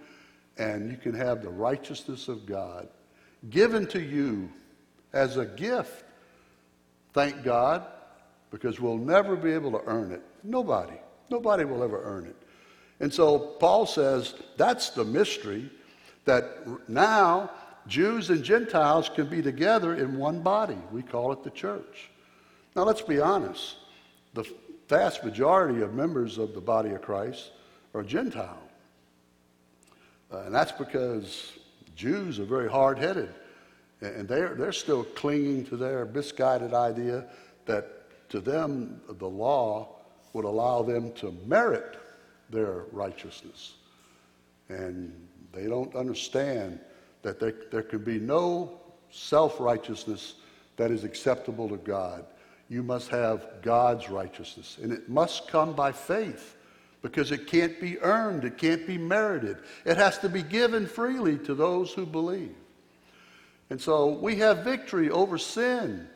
and you can have the righteousness of God given to you as a gift. Thank God, because we'll never be able to earn it. Nobody. Nobody will ever earn it. And so Paul says that's the mystery that now Jews and Gentiles can be together in one body. We call it the church. Now let's be honest. The vast majority of members of the body of Christ are Gentile. Uh, and that's because Jews are very hard headed. And they're, they're still clinging to their misguided idea that to them the law would allow them to merit their righteousness. And they don't understand that there, there can be no self righteousness that is acceptable to God. You must have God's righteousness, and it must come by faith because it can't be earned, it can't be merited. It has to be given freely to those who believe. And so we have victory over sin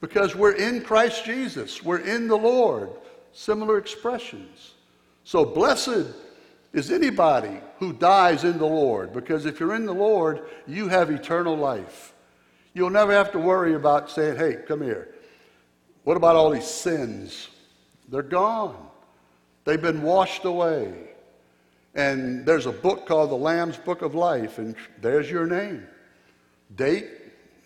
because we're in Christ Jesus. We're in the Lord. Similar expressions. So blessed is anybody who dies in the Lord, because if you're in the Lord, you have eternal life. You'll never have to worry about saying, hey, come here. What about all these sins? They're gone. They've been washed away. And there's a book called the Lamb's Book of Life, and there's your name. Date,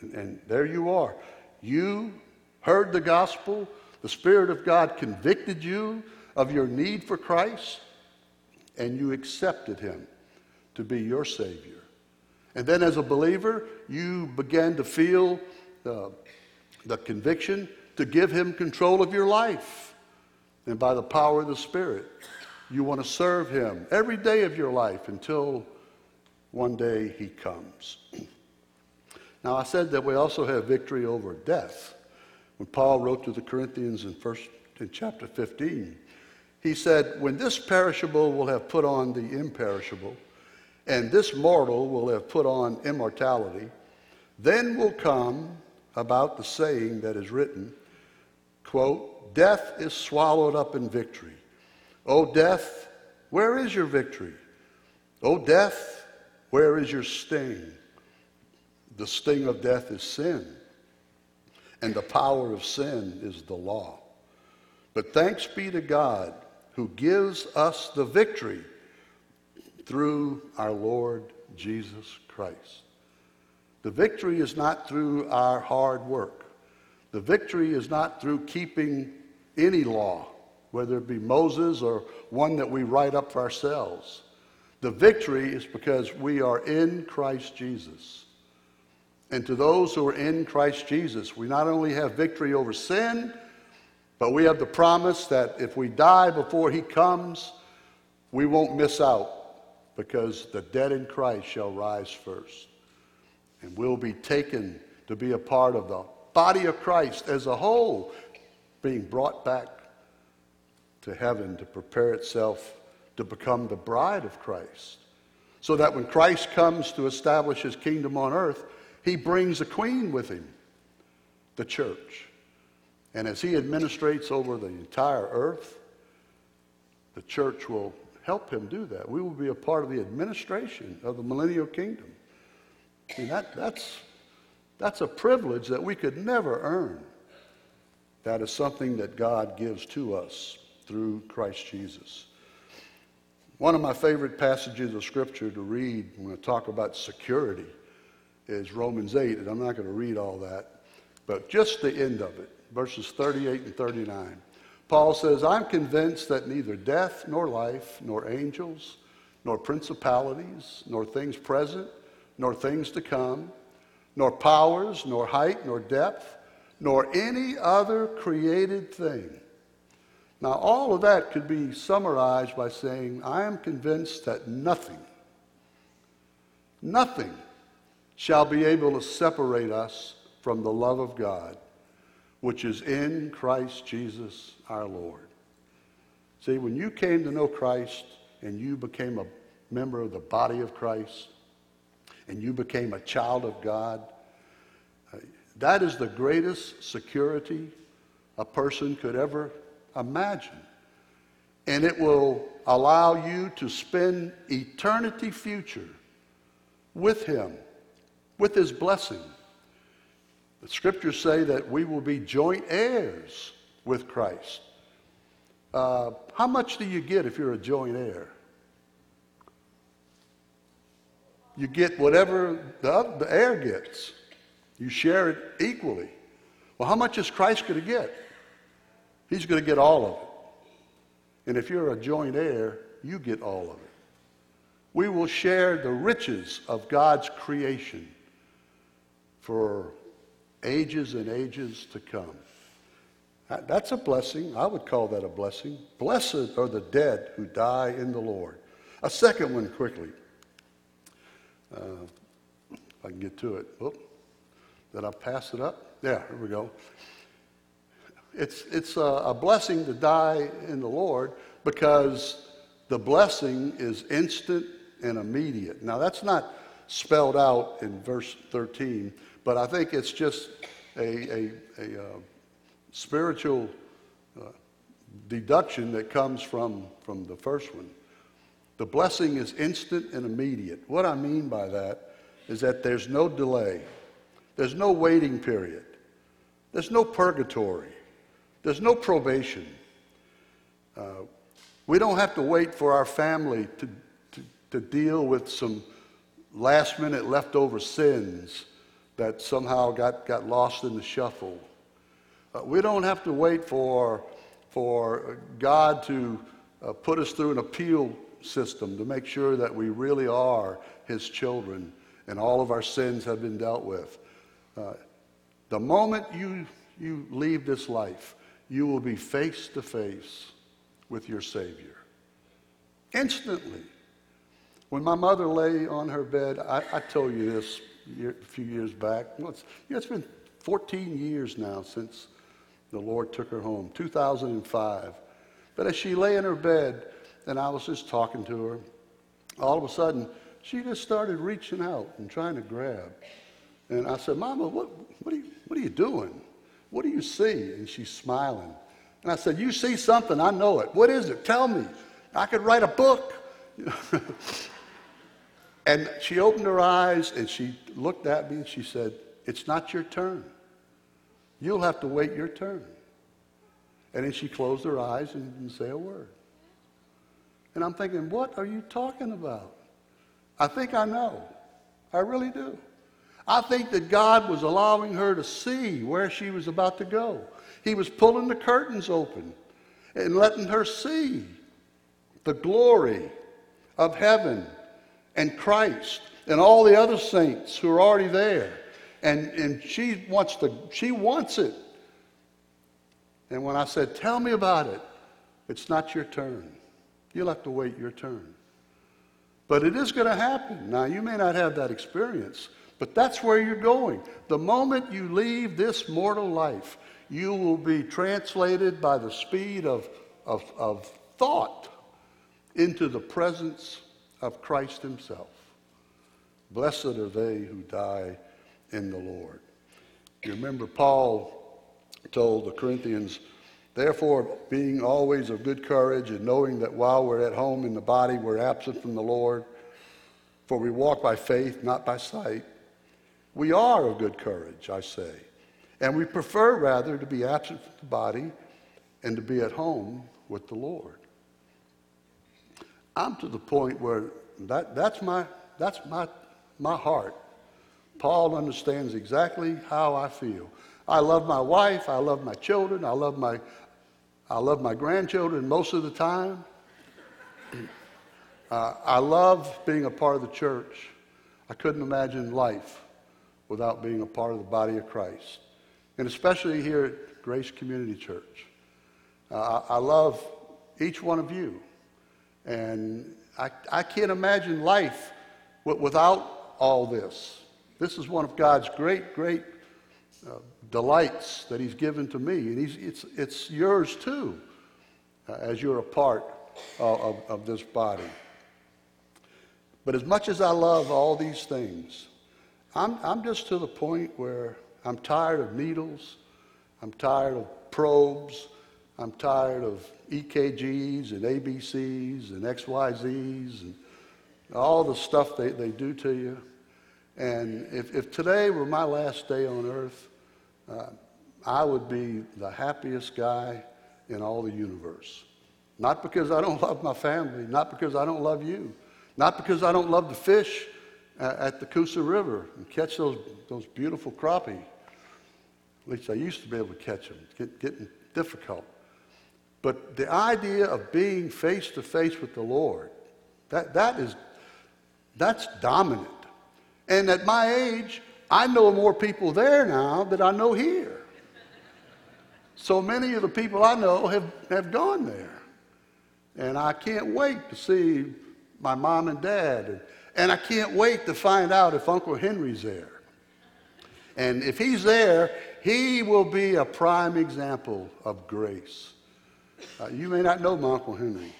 and there you are. You heard the gospel, the Spirit of God convicted you of your need for Christ, and you accepted Him to be your Savior. And then, as a believer, you began to feel the, the conviction to give Him control of your life. And by the power of the Spirit, you want to serve Him every day of your life until one day He comes. Now, I said that we also have victory over death. When Paul wrote to the Corinthians in, first, in chapter 15, he said, When this perishable will have put on the imperishable, and this mortal will have put on immortality, then will come about the saying that is written, quote, Death is swallowed up in victory. O death, where is your victory? O death, where is your sting? The sting of death is sin, and the power of sin is the law. But thanks be to God who gives us the victory through our Lord Jesus Christ. The victory is not through our hard work. The victory is not through keeping any law, whether it be Moses or one that we write up for ourselves. The victory is because we are in Christ Jesus. And to those who are in Christ Jesus, we not only have victory over sin, but we have the promise that if we die before he comes, we won't miss out because the dead in Christ shall rise first. And we'll be taken to be a part of the body of Christ as a whole, being brought back to heaven to prepare itself to become the bride of Christ. So that when Christ comes to establish his kingdom on earth, he brings a queen with him, the church. And as he administrates over the entire earth, the church will help him do that. We will be a part of the administration of the millennial kingdom. And that, that's, that's a privilege that we could never earn. That is something that God gives to us through Christ Jesus. One of my favorite passages of Scripture to read when I talk about security is Romans 8, and I'm not going to read all that, but just the end of it, verses 38 and 39. Paul says, I'm convinced that neither death nor life, nor angels, nor principalities, nor things present, nor things to come, nor powers, nor height, nor depth, nor any other created thing. Now, all of that could be summarized by saying, I am convinced that nothing, nothing shall be able to separate us from the love of God which is in Christ Jesus our Lord. See, when you came to know Christ and you became a member of the body of Christ and you became a child of God, uh, that is the greatest security a person could ever imagine. And it will allow you to spend eternity future with Him, with His blessing. The scriptures say that we will be joint heirs with Christ. Uh, how much do you get if you're a joint heir? You get whatever the, the heir gets. You share it equally. Well, how much is Christ going to get? He's going to get all of it. And if you're a joint heir, you get all of it. We will share the riches of God's creation for ages and ages to come. That's a blessing. I would call that a blessing. Blessed are the dead who die in the Lord. A second one, quickly. Uh, if I can get to it. Oh, did I pass it up? Yeah, here we go. It's, it's a, a blessing to die in the Lord because the blessing is instant and immediate. Now, that's not spelled out in verse 13, but I think it's just a, a, a uh, spiritual uh, deduction that comes from, from the first one. The blessing is instant and immediate. What I mean by that is that there's no delay, there's no waiting period, there's no purgatory, there's no probation. Uh, we don't have to wait for our family to, to, to deal with some last minute leftover sins that somehow got, got lost in the shuffle. Uh, we don't have to wait for, for God to uh, put us through an appeal system to make sure that we really are His children and all of our sins have been dealt with. Uh, the moment you, you leave this life, you will be face to face with your Savior. Instantly. When my mother lay on her bed, I, I told you this year, a few years back. Well, it's, it's been 14 years now since the Lord took her home, 2005. But as she lay in her bed, and I was just talking to her, all of a sudden, she just started reaching out and trying to grab. And I said, Mama, what, what, are, you, what are you doing? What do you see? And she's smiling. And I said, You see something, I know it. What is it? Tell me. I could write a book. and she opened her eyes and she looked at me and she said, It's not your turn. You'll have to wait your turn. And then she closed her eyes and didn't say a word. And I'm thinking, What are you talking about? I think I know. I really do. I think that God was allowing her to see where she was about to go. He was pulling the curtains open and letting her see the glory of heaven and Christ and all the other saints who are already there. And, and she wants to, she wants it. And when I said, Tell me about it, it's not your turn. You'll have to wait your turn. But it is going to happen. Now, you may not have that experience, but that's where you're going. The moment you leave this mortal life, you will be translated by the speed of, of, of thought into the presence of Christ Himself. Blessed are they who die in the Lord. You remember, Paul told the Corinthians, Therefore, being always of good courage and knowing that while we're at home in the body, we're absent from the Lord, for we walk by faith, not by sight. We are of good courage, I say. And we prefer rather to be absent from the body and to be at home with the Lord. I'm to the point where that, that's, my, that's my, my heart. Paul understands exactly how I feel. I love my wife, I love my children, I love my, I love my grandchildren most of the time. Uh, I love being a part of the church. I couldn't imagine life without being a part of the body of Christ, and especially here at Grace Community Church. Uh, I, love each one of you. And I, I can't imagine life without all this. This is one of God's great, great uh, delights that He's given to me. And he's, it's, it's yours too, uh, as you're a part of, of, of this body. But as much as I love all these things, I'm, I'm just to the point where I'm tired of needles, I'm tired of probes, I'm tired of EKGs and ABCs and XYZs and all the stuff they, they do to you. And if, if today were my last day on earth, uh, I would be the happiest guy in all the universe. Not because I don't love my family, not because I don't love you, not because I don't love to fish at the Coosa River and catch those, those beautiful crappie. At least I used to be able to catch them. It's getting difficult. But the idea of being face to face with the Lord, that, that is, that's dominant. And at my age, I know more people there now than I know here. So many of the people I know have, have gone there. And I can't wait to see my mom and dad. And, I can't wait to find out if Uncle Henry's there. And if he's there, he will be a prime example of grace. Uh, you may not know my Uncle Henry.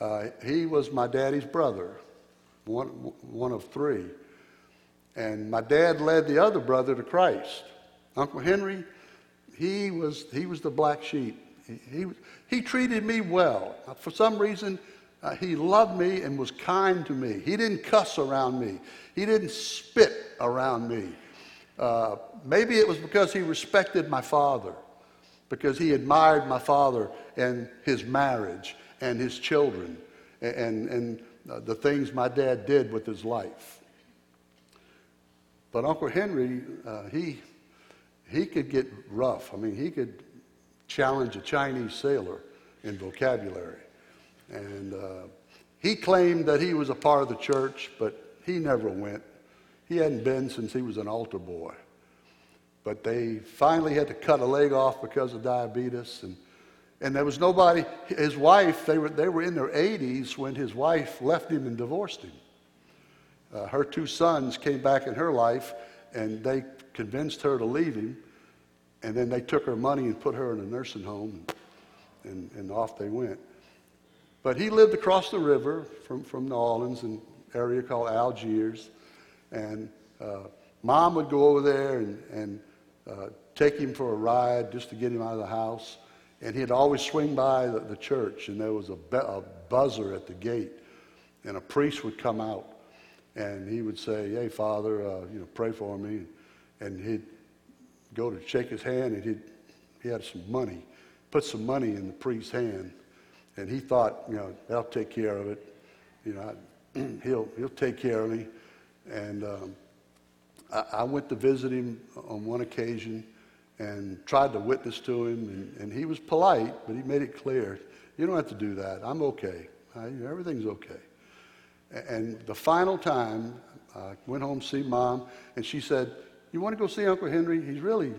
Uh, he was my daddy's brother, one, one of three. And my dad led the other brother to Christ. Uncle Henry, he was, he was the black sheep. He, he, he treated me well. For some reason, uh, he loved me and was kind to me. He didn't cuss around me. He didn't spit around me. Uh, maybe it was because he respected my father, because he admired my father and his marriage and his children and, and uh, the things my dad did with his life. But Uncle Henry, uh, he, he could get rough. I mean, he could challenge a Chinese sailor in vocabulary. And uh, he claimed that he was a part of the church, but he never went. He hadn't been since he was an altar boy. But they finally had to cut a leg off because of diabetes. And, and there was nobody, his wife, they were, they were in their 80s when his wife left him and divorced him. Uh, her two sons came back in her life and they convinced her to leave him. And then they took her money and put her in a nursing home, and, and, off they went. But he lived across the river from, from New Orleans, an area called Algiers. And uh, mom would go over there and, and uh, take him for a ride just to get him out of the house. And he'd always swing by the, the church, and there was a, be- a buzzer at the gate. And a priest would come out, and he would say, Hey, Father, uh, you know, pray for me. And he'd go to shake his hand, and he'd, he had some money, put some money in the priest's hand. And he thought, you know, they'll take care of it. You know, I, he'll, he'll take care of me. And um, I, I went to visit him on one occasion and tried to witness to him. And, and he was polite, but he made it clear, you don't have to do that. I'm okay. I, everything's okay. And the final time, I went home to see mom, and she said, You want to go see Uncle Henry? He's really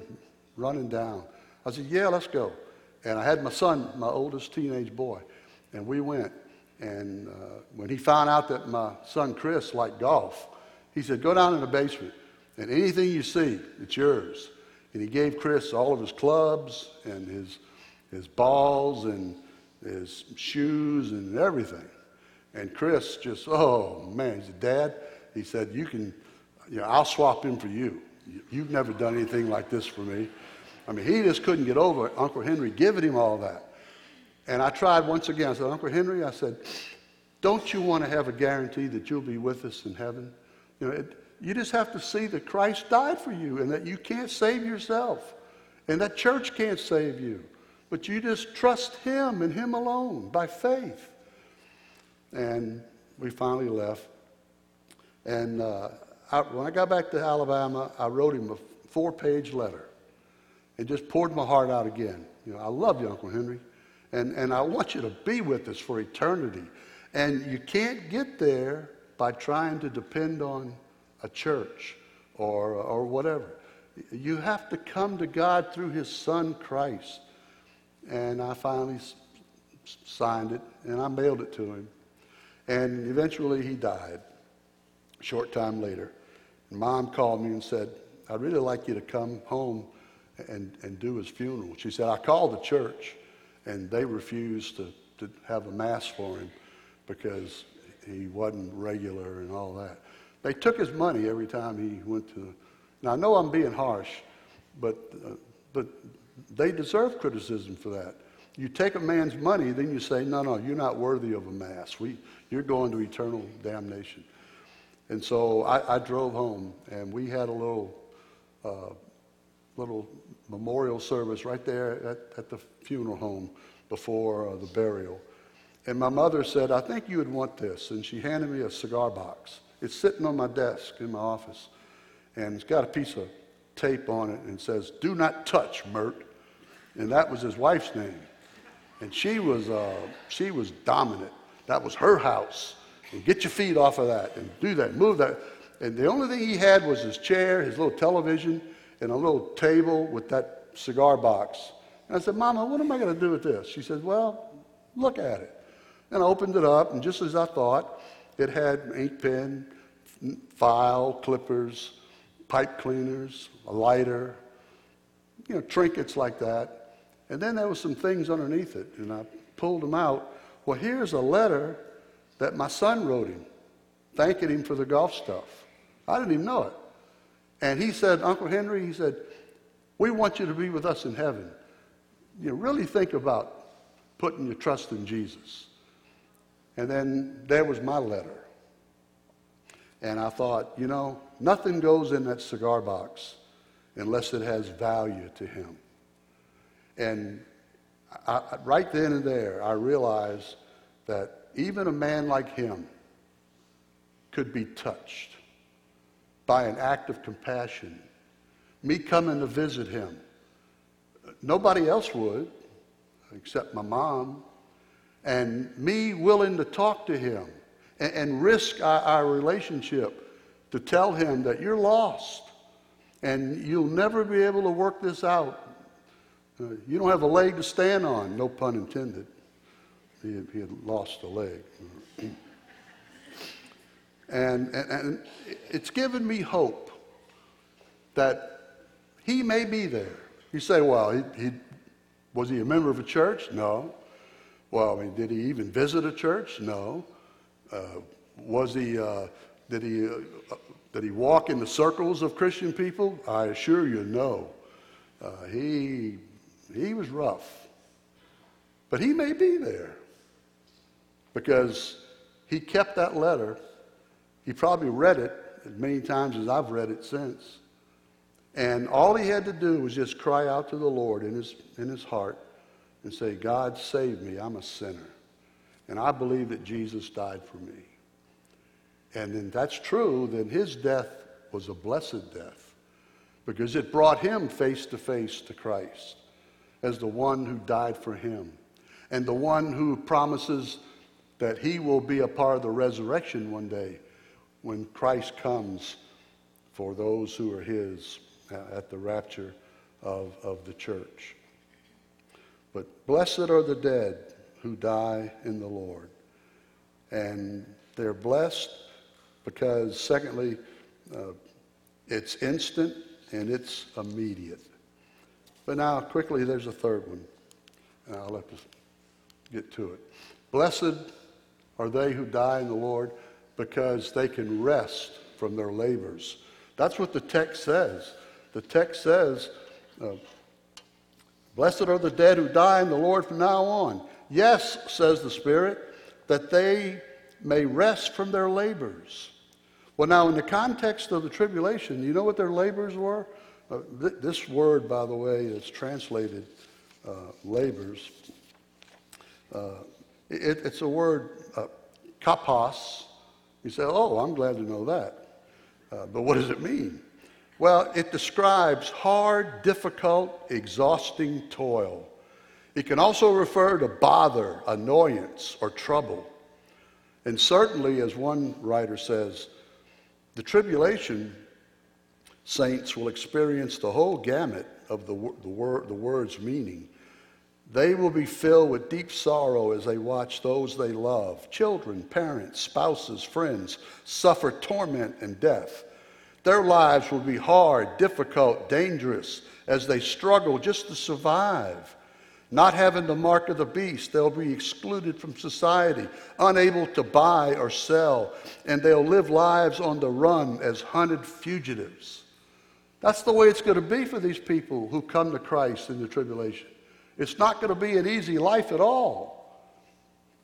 running down. I said, Yeah, let's go. And I had my son, my oldest teenage boy, and we went. And uh, when he found out that my son Chris liked golf, he said, Go down in the basement, and anything you see, it's yours. And he gave Chris all of his clubs and his, his balls and his shoes and everything. And Chris just, oh man, he said, Dad, he said, you can, you know, I'll swap him for you. You've never done anything like this for me. I mean, he just couldn't get over Uncle Henry giving him all that. And I tried once again. I said, Uncle Henry, I said, don't you want to have a guarantee that you'll be with us in heaven? You know, it, you just have to see that Christ died for you and that you can't save yourself and that church can't save you. But you just trust Him and Him alone by faith. And we finally left. And uh, I, when I got back to Alabama, I wrote him a four page letter and just poured my heart out again. You know, I love you, Uncle Henry, and, and I want you to be with us for eternity. And you can't get there by trying to depend on a church or, or whatever. You have to come to God through His Son, Christ. And I finally signed it, and I mailed it to him. And eventually he died a short time later. Mom called me and said, I'd really like you to come home and, and do his funeral. She said, I called the church, and they refused to, to have a mass for him because he wasn't regular and all that. They took his money every time he went to. Now, I know I'm being harsh, but, uh, but they deserve criticism for that. You take a man's money, then you say, no, no, you're not worthy of a mass. We, you're going to eternal damnation. And so I, I drove home, and we had a little, uh, little memorial service right there at, at the funeral home before uh, the burial. And my mother said, I think you would want this. And she handed me a cigar box. It's sitting on my desk in my office. And it's got a piece of tape on it and says, Do not touch, Mert. And that was his wife's name. And she was, uh, she was dominant. That was her house. And get your feet off of that and do that, move that. And the only thing he had was his chair, his little television, and a little table with that cigar box. And I said, Mama, what am I going to do with this? She said, Well, look at it. And I opened it up, and just as I thought, it had ink pen, file, clippers, pipe cleaners, a lighter, you know, trinkets like that. And then there was some things underneath it, and I pulled them out. Well, here's a letter that my son wrote him, thanking him for the golf stuff. I didn't even know it. And he said, Uncle Henry, he said, We want you to be with us in heaven. You know, really think about putting your trust in Jesus. And then there was my letter. And I thought, you know, nothing goes in that cigar box unless it has value to him. And I, right then and there, I realized that even a man like him could be touched by an act of compassion. Me coming to visit him. Nobody else would, except my mom. And me willing to talk to him and, and risk our, our relationship to tell him that you're lost and you'll never be able to work this out. Uh, you don't have a leg to stand on, no pun intended. He had, he had lost a leg. And, and, and it's given me hope that he may be there. You say, well, he, he, was he a member of a church? No. Well, I mean, did he even visit a church? No. Uh, was he, uh, did, he, uh, did he walk in the circles of Christian people? I assure you, no. Uh, he, he was rough. But he may be there because he kept that letter. He probably read it as many times as I've read it since. And all he had to do was just cry out to the Lord in his, in his heart and say, God, save me. I'm a sinner. And I believe that Jesus died for me. And then that's true, then his death was a blessed death because it brought him face to face to Christ as the one who died for him and the one who promises that he will be a part of the resurrection one day when Christ comes for those who are his uh, at the rapture of, of the church. But blessed are the dead who die in the Lord. And they're blessed because, secondly, uh, it's instant and it's immediate. But now, quickly, there's a third one. And I'll let this get to it. Blessed are they who die in the Lord because they can rest from their labors. That's what the text says. The text says, uh, Blessed are the dead who die in the Lord from now on. Yes, says the Spirit, that they may rest from their labors. Well, now, in the context of the tribulation, you know what their labors were? Uh, th- this word, by the way, is translated uh, labors. Uh, it, it's a word, uh, kopos. You say, oh, I'm glad to know that. Uh, but what does it mean? Well, it describes hard, difficult, exhausting toil. It can also refer to bother, annoyance, or trouble. And certainly, as one writer says, the tribulation saints will experience the whole gamut of the, the, word, the word's meaning. They will be filled with deep sorrow as they watch those they love, children, parents, spouses, friends, suffer torment and death. Their lives will be hard, difficult, dangerous as they struggle just to survive. Not having the mark of the beast, they'll be excluded from society, unable to buy or sell, and they'll live lives on the run as hunted fugitives. That's the way it's going to be for these people who come to Christ in the tribulation. It's not going to be an easy life at all.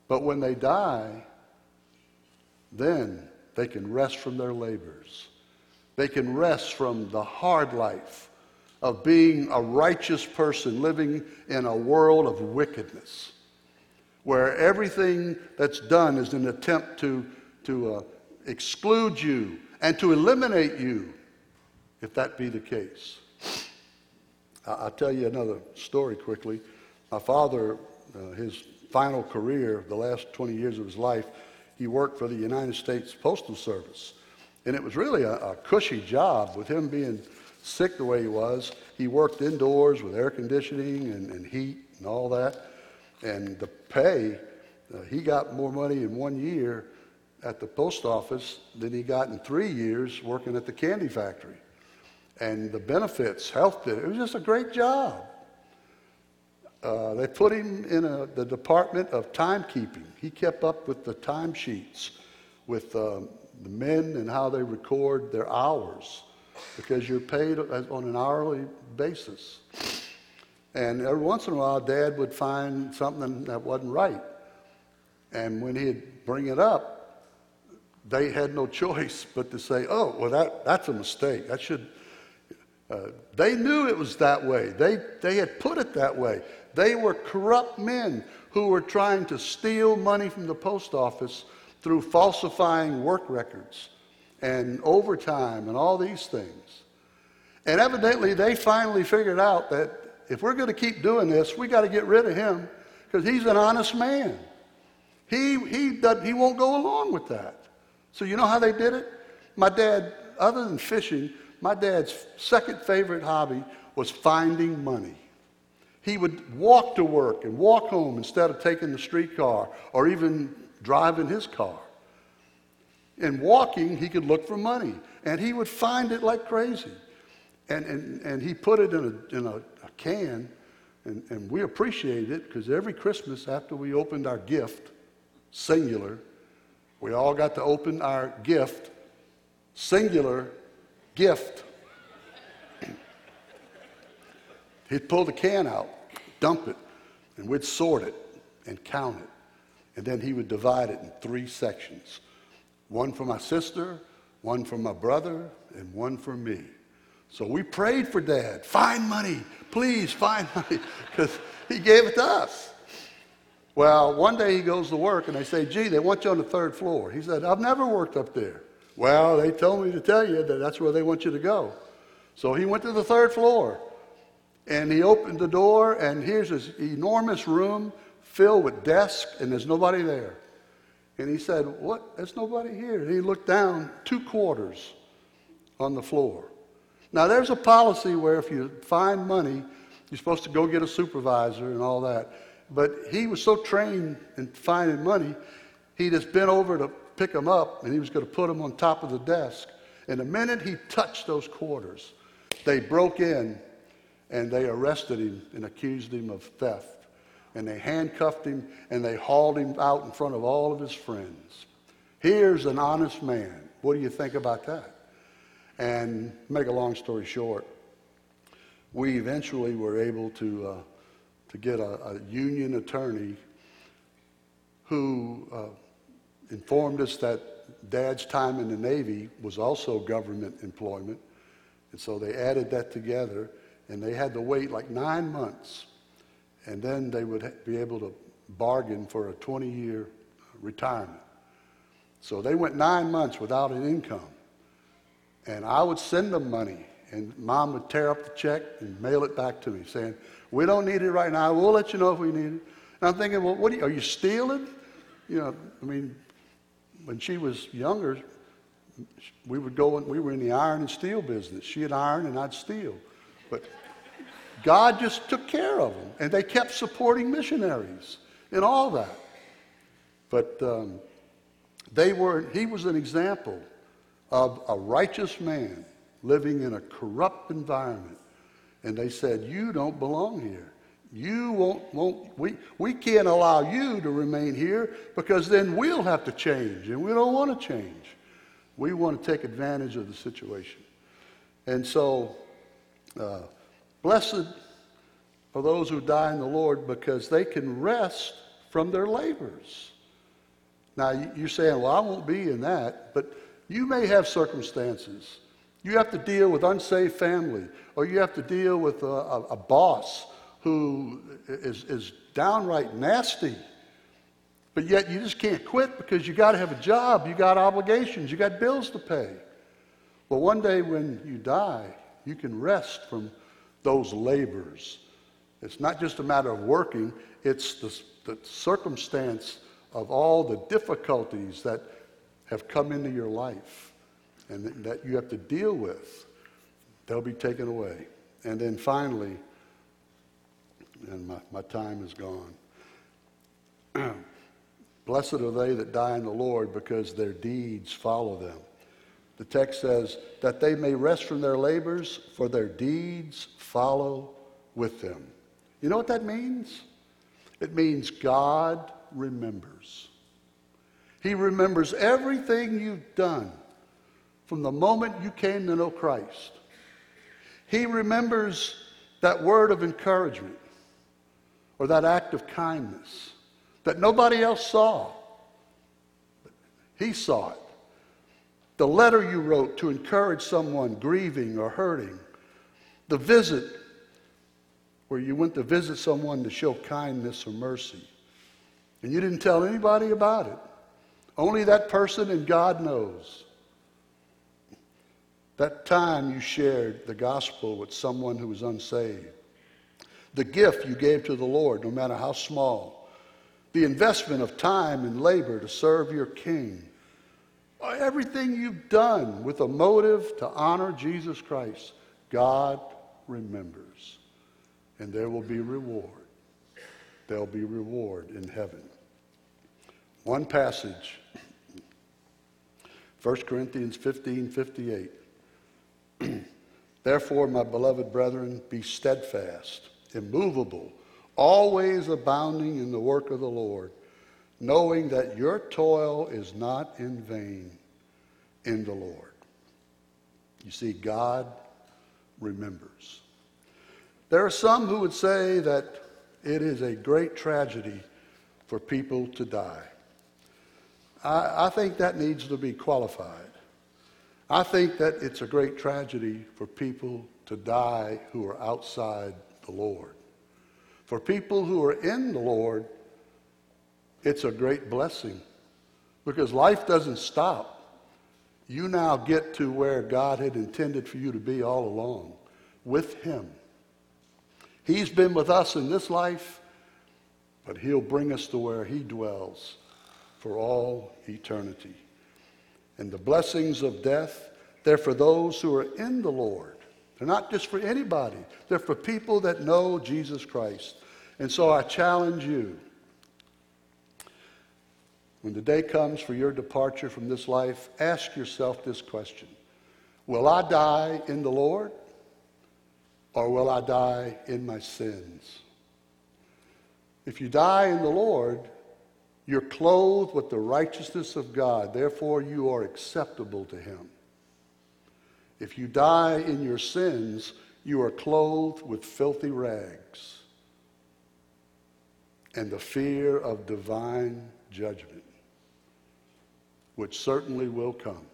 But when they die, then they can rest from their labors. They can rest from the hard life of being a righteous person living in a world of wickedness, where everything that's done is an attempt to, to uh, exclude you and to eliminate you, if that be the case. I'll tell you another story quickly. My father, uh, his final career, the last 20 years of his life, he worked for the United States Postal Service. And it was really a, a cushy job with him being sick the way he was. He worked indoors with air conditioning and, and heat and all that. And the pay, uh, he got more money in one year at the post office than he got in three years working at the candy factory. And the benefits, health, it was just a great job. Uh, they put him in a, the department of timekeeping. He kept up with the timesheets, with um, the men and how they record their hours. because you're paid on an hourly basis. And every once in a while, Dad would find something that wasn't right. And when he'd bring it up, they had no choice but to say, oh, well, that, that's a mistake. That should. Uh, they knew it was that way. They, they had put it that way. They were corrupt men who were trying to steal money from the post office through falsifying work records and overtime and all these things. And evidently, they finally figured out that if we're going to keep doing this, we got to get rid of him because he's an honest man. He, he, he won't go along with that. So, you know how they did it? My dad, other than fishing, my dad's second favorite hobby was finding money. He would walk to work and walk home instead of taking the streetcar or even driving his car. In walking, he could look for money, and he would find it like crazy. And, and, and he put it in a, in a, a can, and, and we appreciated it because every Christmas after we opened our gift, singular, we all got to open our gift, singular gift. He'd pull the can out, dump it, and we'd sort it and count it. And then he would divide it in three sections one for my sister, one for my brother, and one for me. So we prayed for dad find money, please find money, because he gave it to us. Well, one day he goes to work and they say, gee, they want you on the third floor. He said, I've never worked up there. Well, they told me to tell you that that's where they want you to go. So he went to the third floor and he opened the door and here's this enormous room filled with desks and there's nobody there. And he said, What? There's nobody here. And he looked down, two quarters on the floor. Now, there's a policy where if you find money, you're supposed to go get a supervisor and all that. But he was so trained in finding money, he just bent over to pick them up and he was going to put them on top of the desk. And the minute he touched those quarters, they broke in and they arrested him and accused him of theft and they handcuffed him and they hauled him out in front of all of his friends. Here's an honest man. What do you think about that? And make a long story short, we eventually were able to, uh, to get a, a, union attorney who uh, informed us that dad's time in the Navy was also government employment. And so they added that together, and they had to wait like nine months and then they would be able to bargain for a 20 year retirement. So they went nine months without an income. And I would send them money, and mom would tear up the check and mail it back to me saying, We don't need it right now. We'll let you know if we need it. And I'm thinking, Well, what are you, are you stealing? You know, I mean, when she was younger, we would go and we were in the iron and steel business. She'd iron and I'd steel. But God just took care of them, and they kept supporting missionaries and all that. But um, they were, he was an example of a righteous man living in a corrupt environment. And they said, You don't belong here. You won't, won't we, we can't allow you to remain here because then we'll have to change, and we don't want to change. We want to take advantage of the situation. And so, uh, Blessed are those who die in the Lord because they can rest from their labors. Now, you're saying, well, I won't be in that, but you may have circumstances. You have to deal with unsafe family, or you have to deal with a, a, a boss who is, is downright nasty. But yet you just can't quit because you got to have a job, you got obligations, you got bills to pay. Well, one day when you die, you can rest from those labors. It's not just a matter of working, it's the, the circumstance of all the difficulties that have come into your life and that you have to deal with. They'll be taken away. And then finally, and my, my time is gone. Blessed are they that die in the Lord because their deeds follow them. The text says, that they may rest from their labors, for their deeds follow with them. You know what that means? It means God remembers. He remembers everything you've done from the moment you came to know Christ. He remembers that word of encouragement or that act of kindness that nobody else saw. He saw it. The letter you wrote to encourage someone grieving or hurting. The visit where you went to visit someone to show kindness or mercy. And you didn't tell anybody about it. Only that person and God knows. That time you shared the gospel with someone who was unsaved. The gift you gave to the Lord, no matter how small. The investment of time and labor to serve your King. Uh, everything you've done with a motive to honor Jesus Christ, God remembers. And there will be reward. There'll be reward in heaven. One passage 1 Corinthians 15 58. Therefore, my beloved brethren, be steadfast, immovable, always abounding in the work of the Lord, knowing that your toil is not in vain in the Lord. You see, God remembers. There are some who would say that it is a great tragedy for people to die. I, I think that needs to be qualified. I think that it's a great tragedy for people to die who are outside the Lord. For people who are in the Lord, it's a great blessing because life doesn't stop. You now get to where God had intended for you to be all along with Him. He's been with us in this life, but He'll bring us to where He dwells for all eternity. And the blessings of death, they're for those who are in the Lord. They're not just for anybody, they're for people that know Jesus Christ. And so I challenge you when the day comes for your departure from this life, ask yourself this question Will I die in the Lord or will I die in my sins? If you die in the Lord, you're clothed with the righteousness of God. Therefore, you are acceptable to Him. If you die in your sins, you are clothed with filthy rags and the fear of divine judgment, which certainly will come.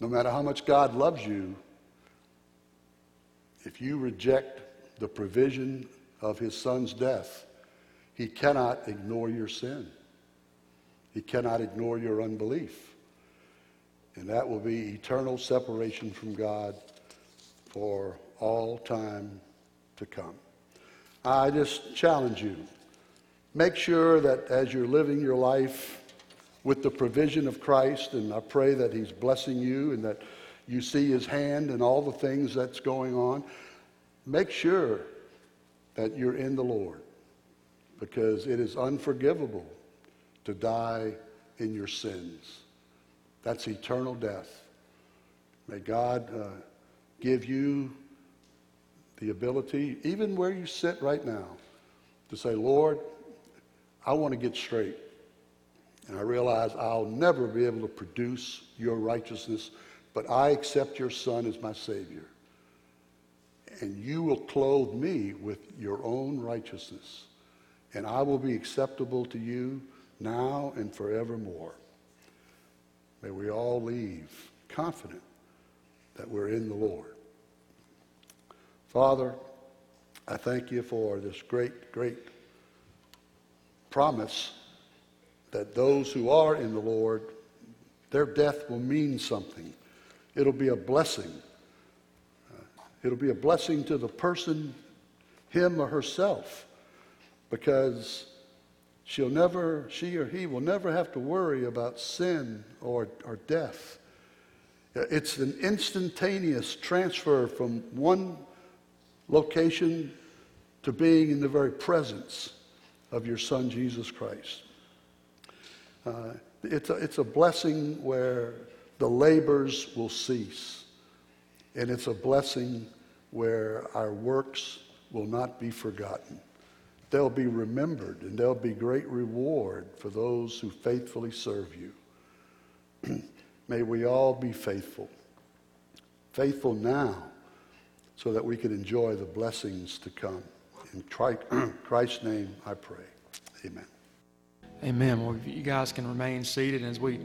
No matter how much God loves you, if you reject the provision of His Son's death, he cannot ignore your sin. He cannot ignore your unbelief. And that will be eternal separation from God for all time to come. I just challenge you. Make sure that as you're living your life with the provision of Christ, and I pray that He's blessing you and that you see His hand and all the things that's going on, make sure that you're in the Lord because it is unforgivable to die in your sins. That's eternal death. May God uh, give you the ability, even where you sit right now, to say, Lord, I want to get straight. And I realize I'll never be able to produce your righteousness, but I accept your Son as my Savior. And you will clothe me with your own righteousness and I will be acceptable to you now and forevermore. May we all leave confident that we're in the Lord. Father, I thank you for this great, great promise that those who are in the Lord, their death will mean something. It'll be a blessing. Uh, it'll be a blessing to the person, him or herself because she'll never, she or he will never have to worry about sin or, or death. It's an instantaneous transfer from one location to being in the very presence of your Son, Jesus Christ. Uh, it's, a, it's a blessing where the labors will cease, and it's a blessing where our works will not be forgotten they'll be remembered and there'll be great reward for those who faithfully serve you. May we all be faithful. Faithful now so that we can enjoy the blessings to come. In Christ's name I pray. Amen. Amen. Well, you guys can remain seated as we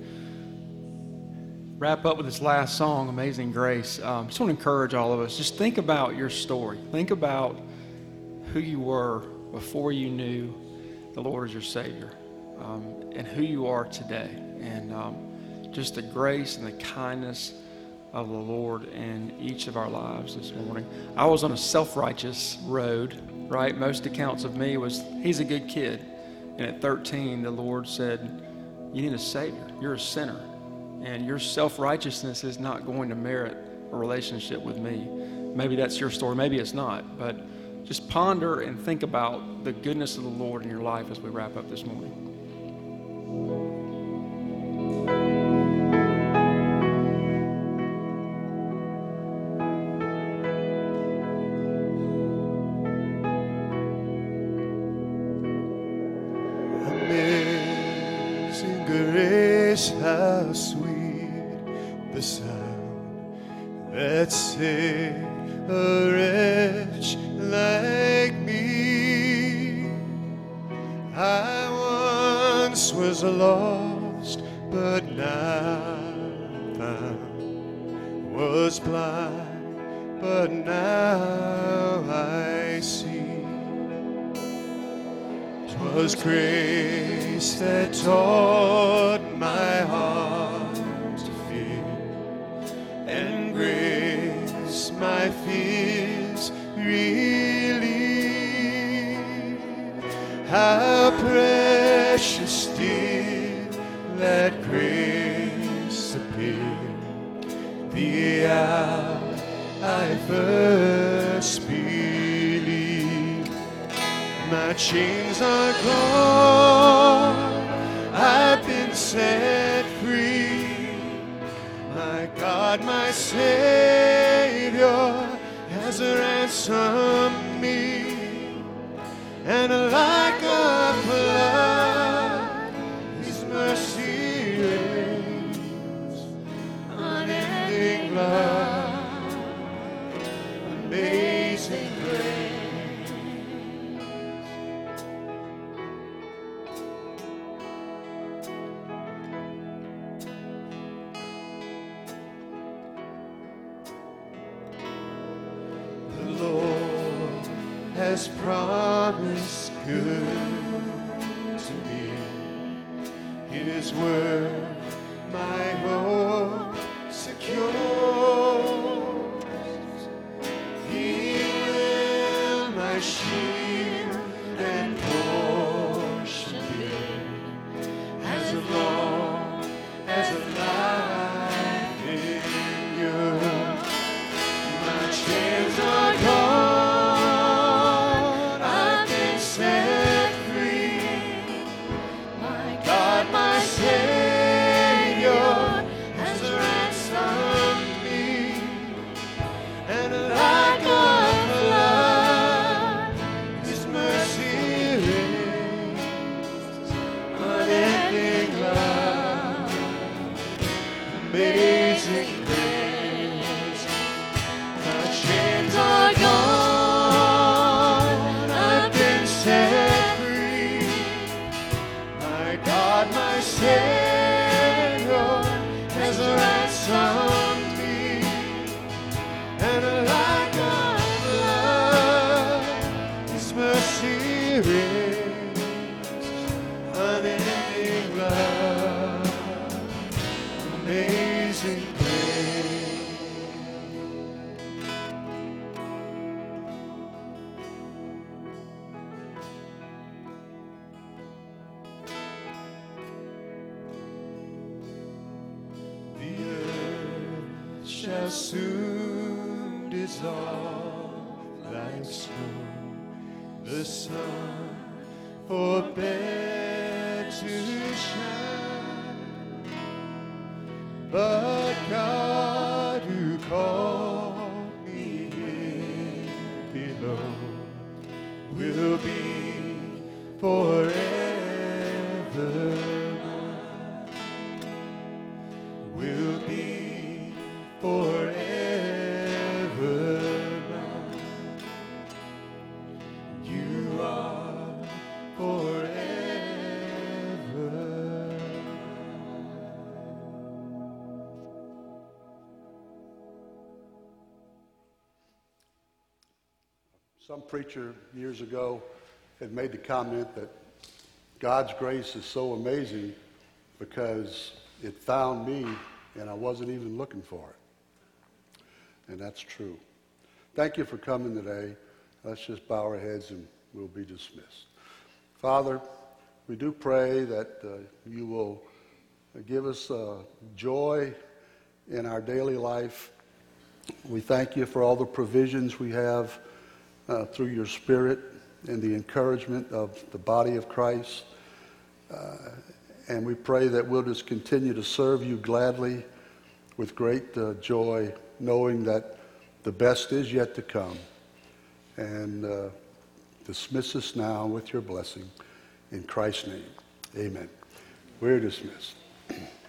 wrap up with this last song, Amazing Grace. Um, just want to encourage all of us. Just think about your story. Think about who you were before you knew the Lord as your Savior, um, and who you are today, and um, just the grace and the kindness of the Lord in each of our lives this morning. I was on a self-righteous road, right? Most accounts of me was he's a good kid. And at 13, the Lord said, You need a Savior. You're a sinner. And your self righteousness is not going to merit a relationship with me. Maybe that's your story. Maybe it's not. But just ponder and think about the goodness of the Lord in your life as we wrap up this morning. 'Twas grace that taught my heart to fear, and grace my fears relieved. How precious did that grace appear the hour I first My chains are gone, I've been set free. My God, my Savior has ransomed me, and like Some preacher years ago had made the comment that God's grace is so amazing because it found me and I wasn't even looking for it. And that's true. Thank you for coming today. Let's just bow our heads and we'll be dismissed. Father, we do pray that uh, you will give us uh, joy in our daily life. We thank you for all the provisions we have uh, through your Spirit and the encouragement of the body of Christ. Uh, and we pray that we'll just continue to serve you gladly with great uh, joy, knowing that the best is yet to come. And uh, dismiss us now with your blessing. In Christ's name, amen. We're dismissed.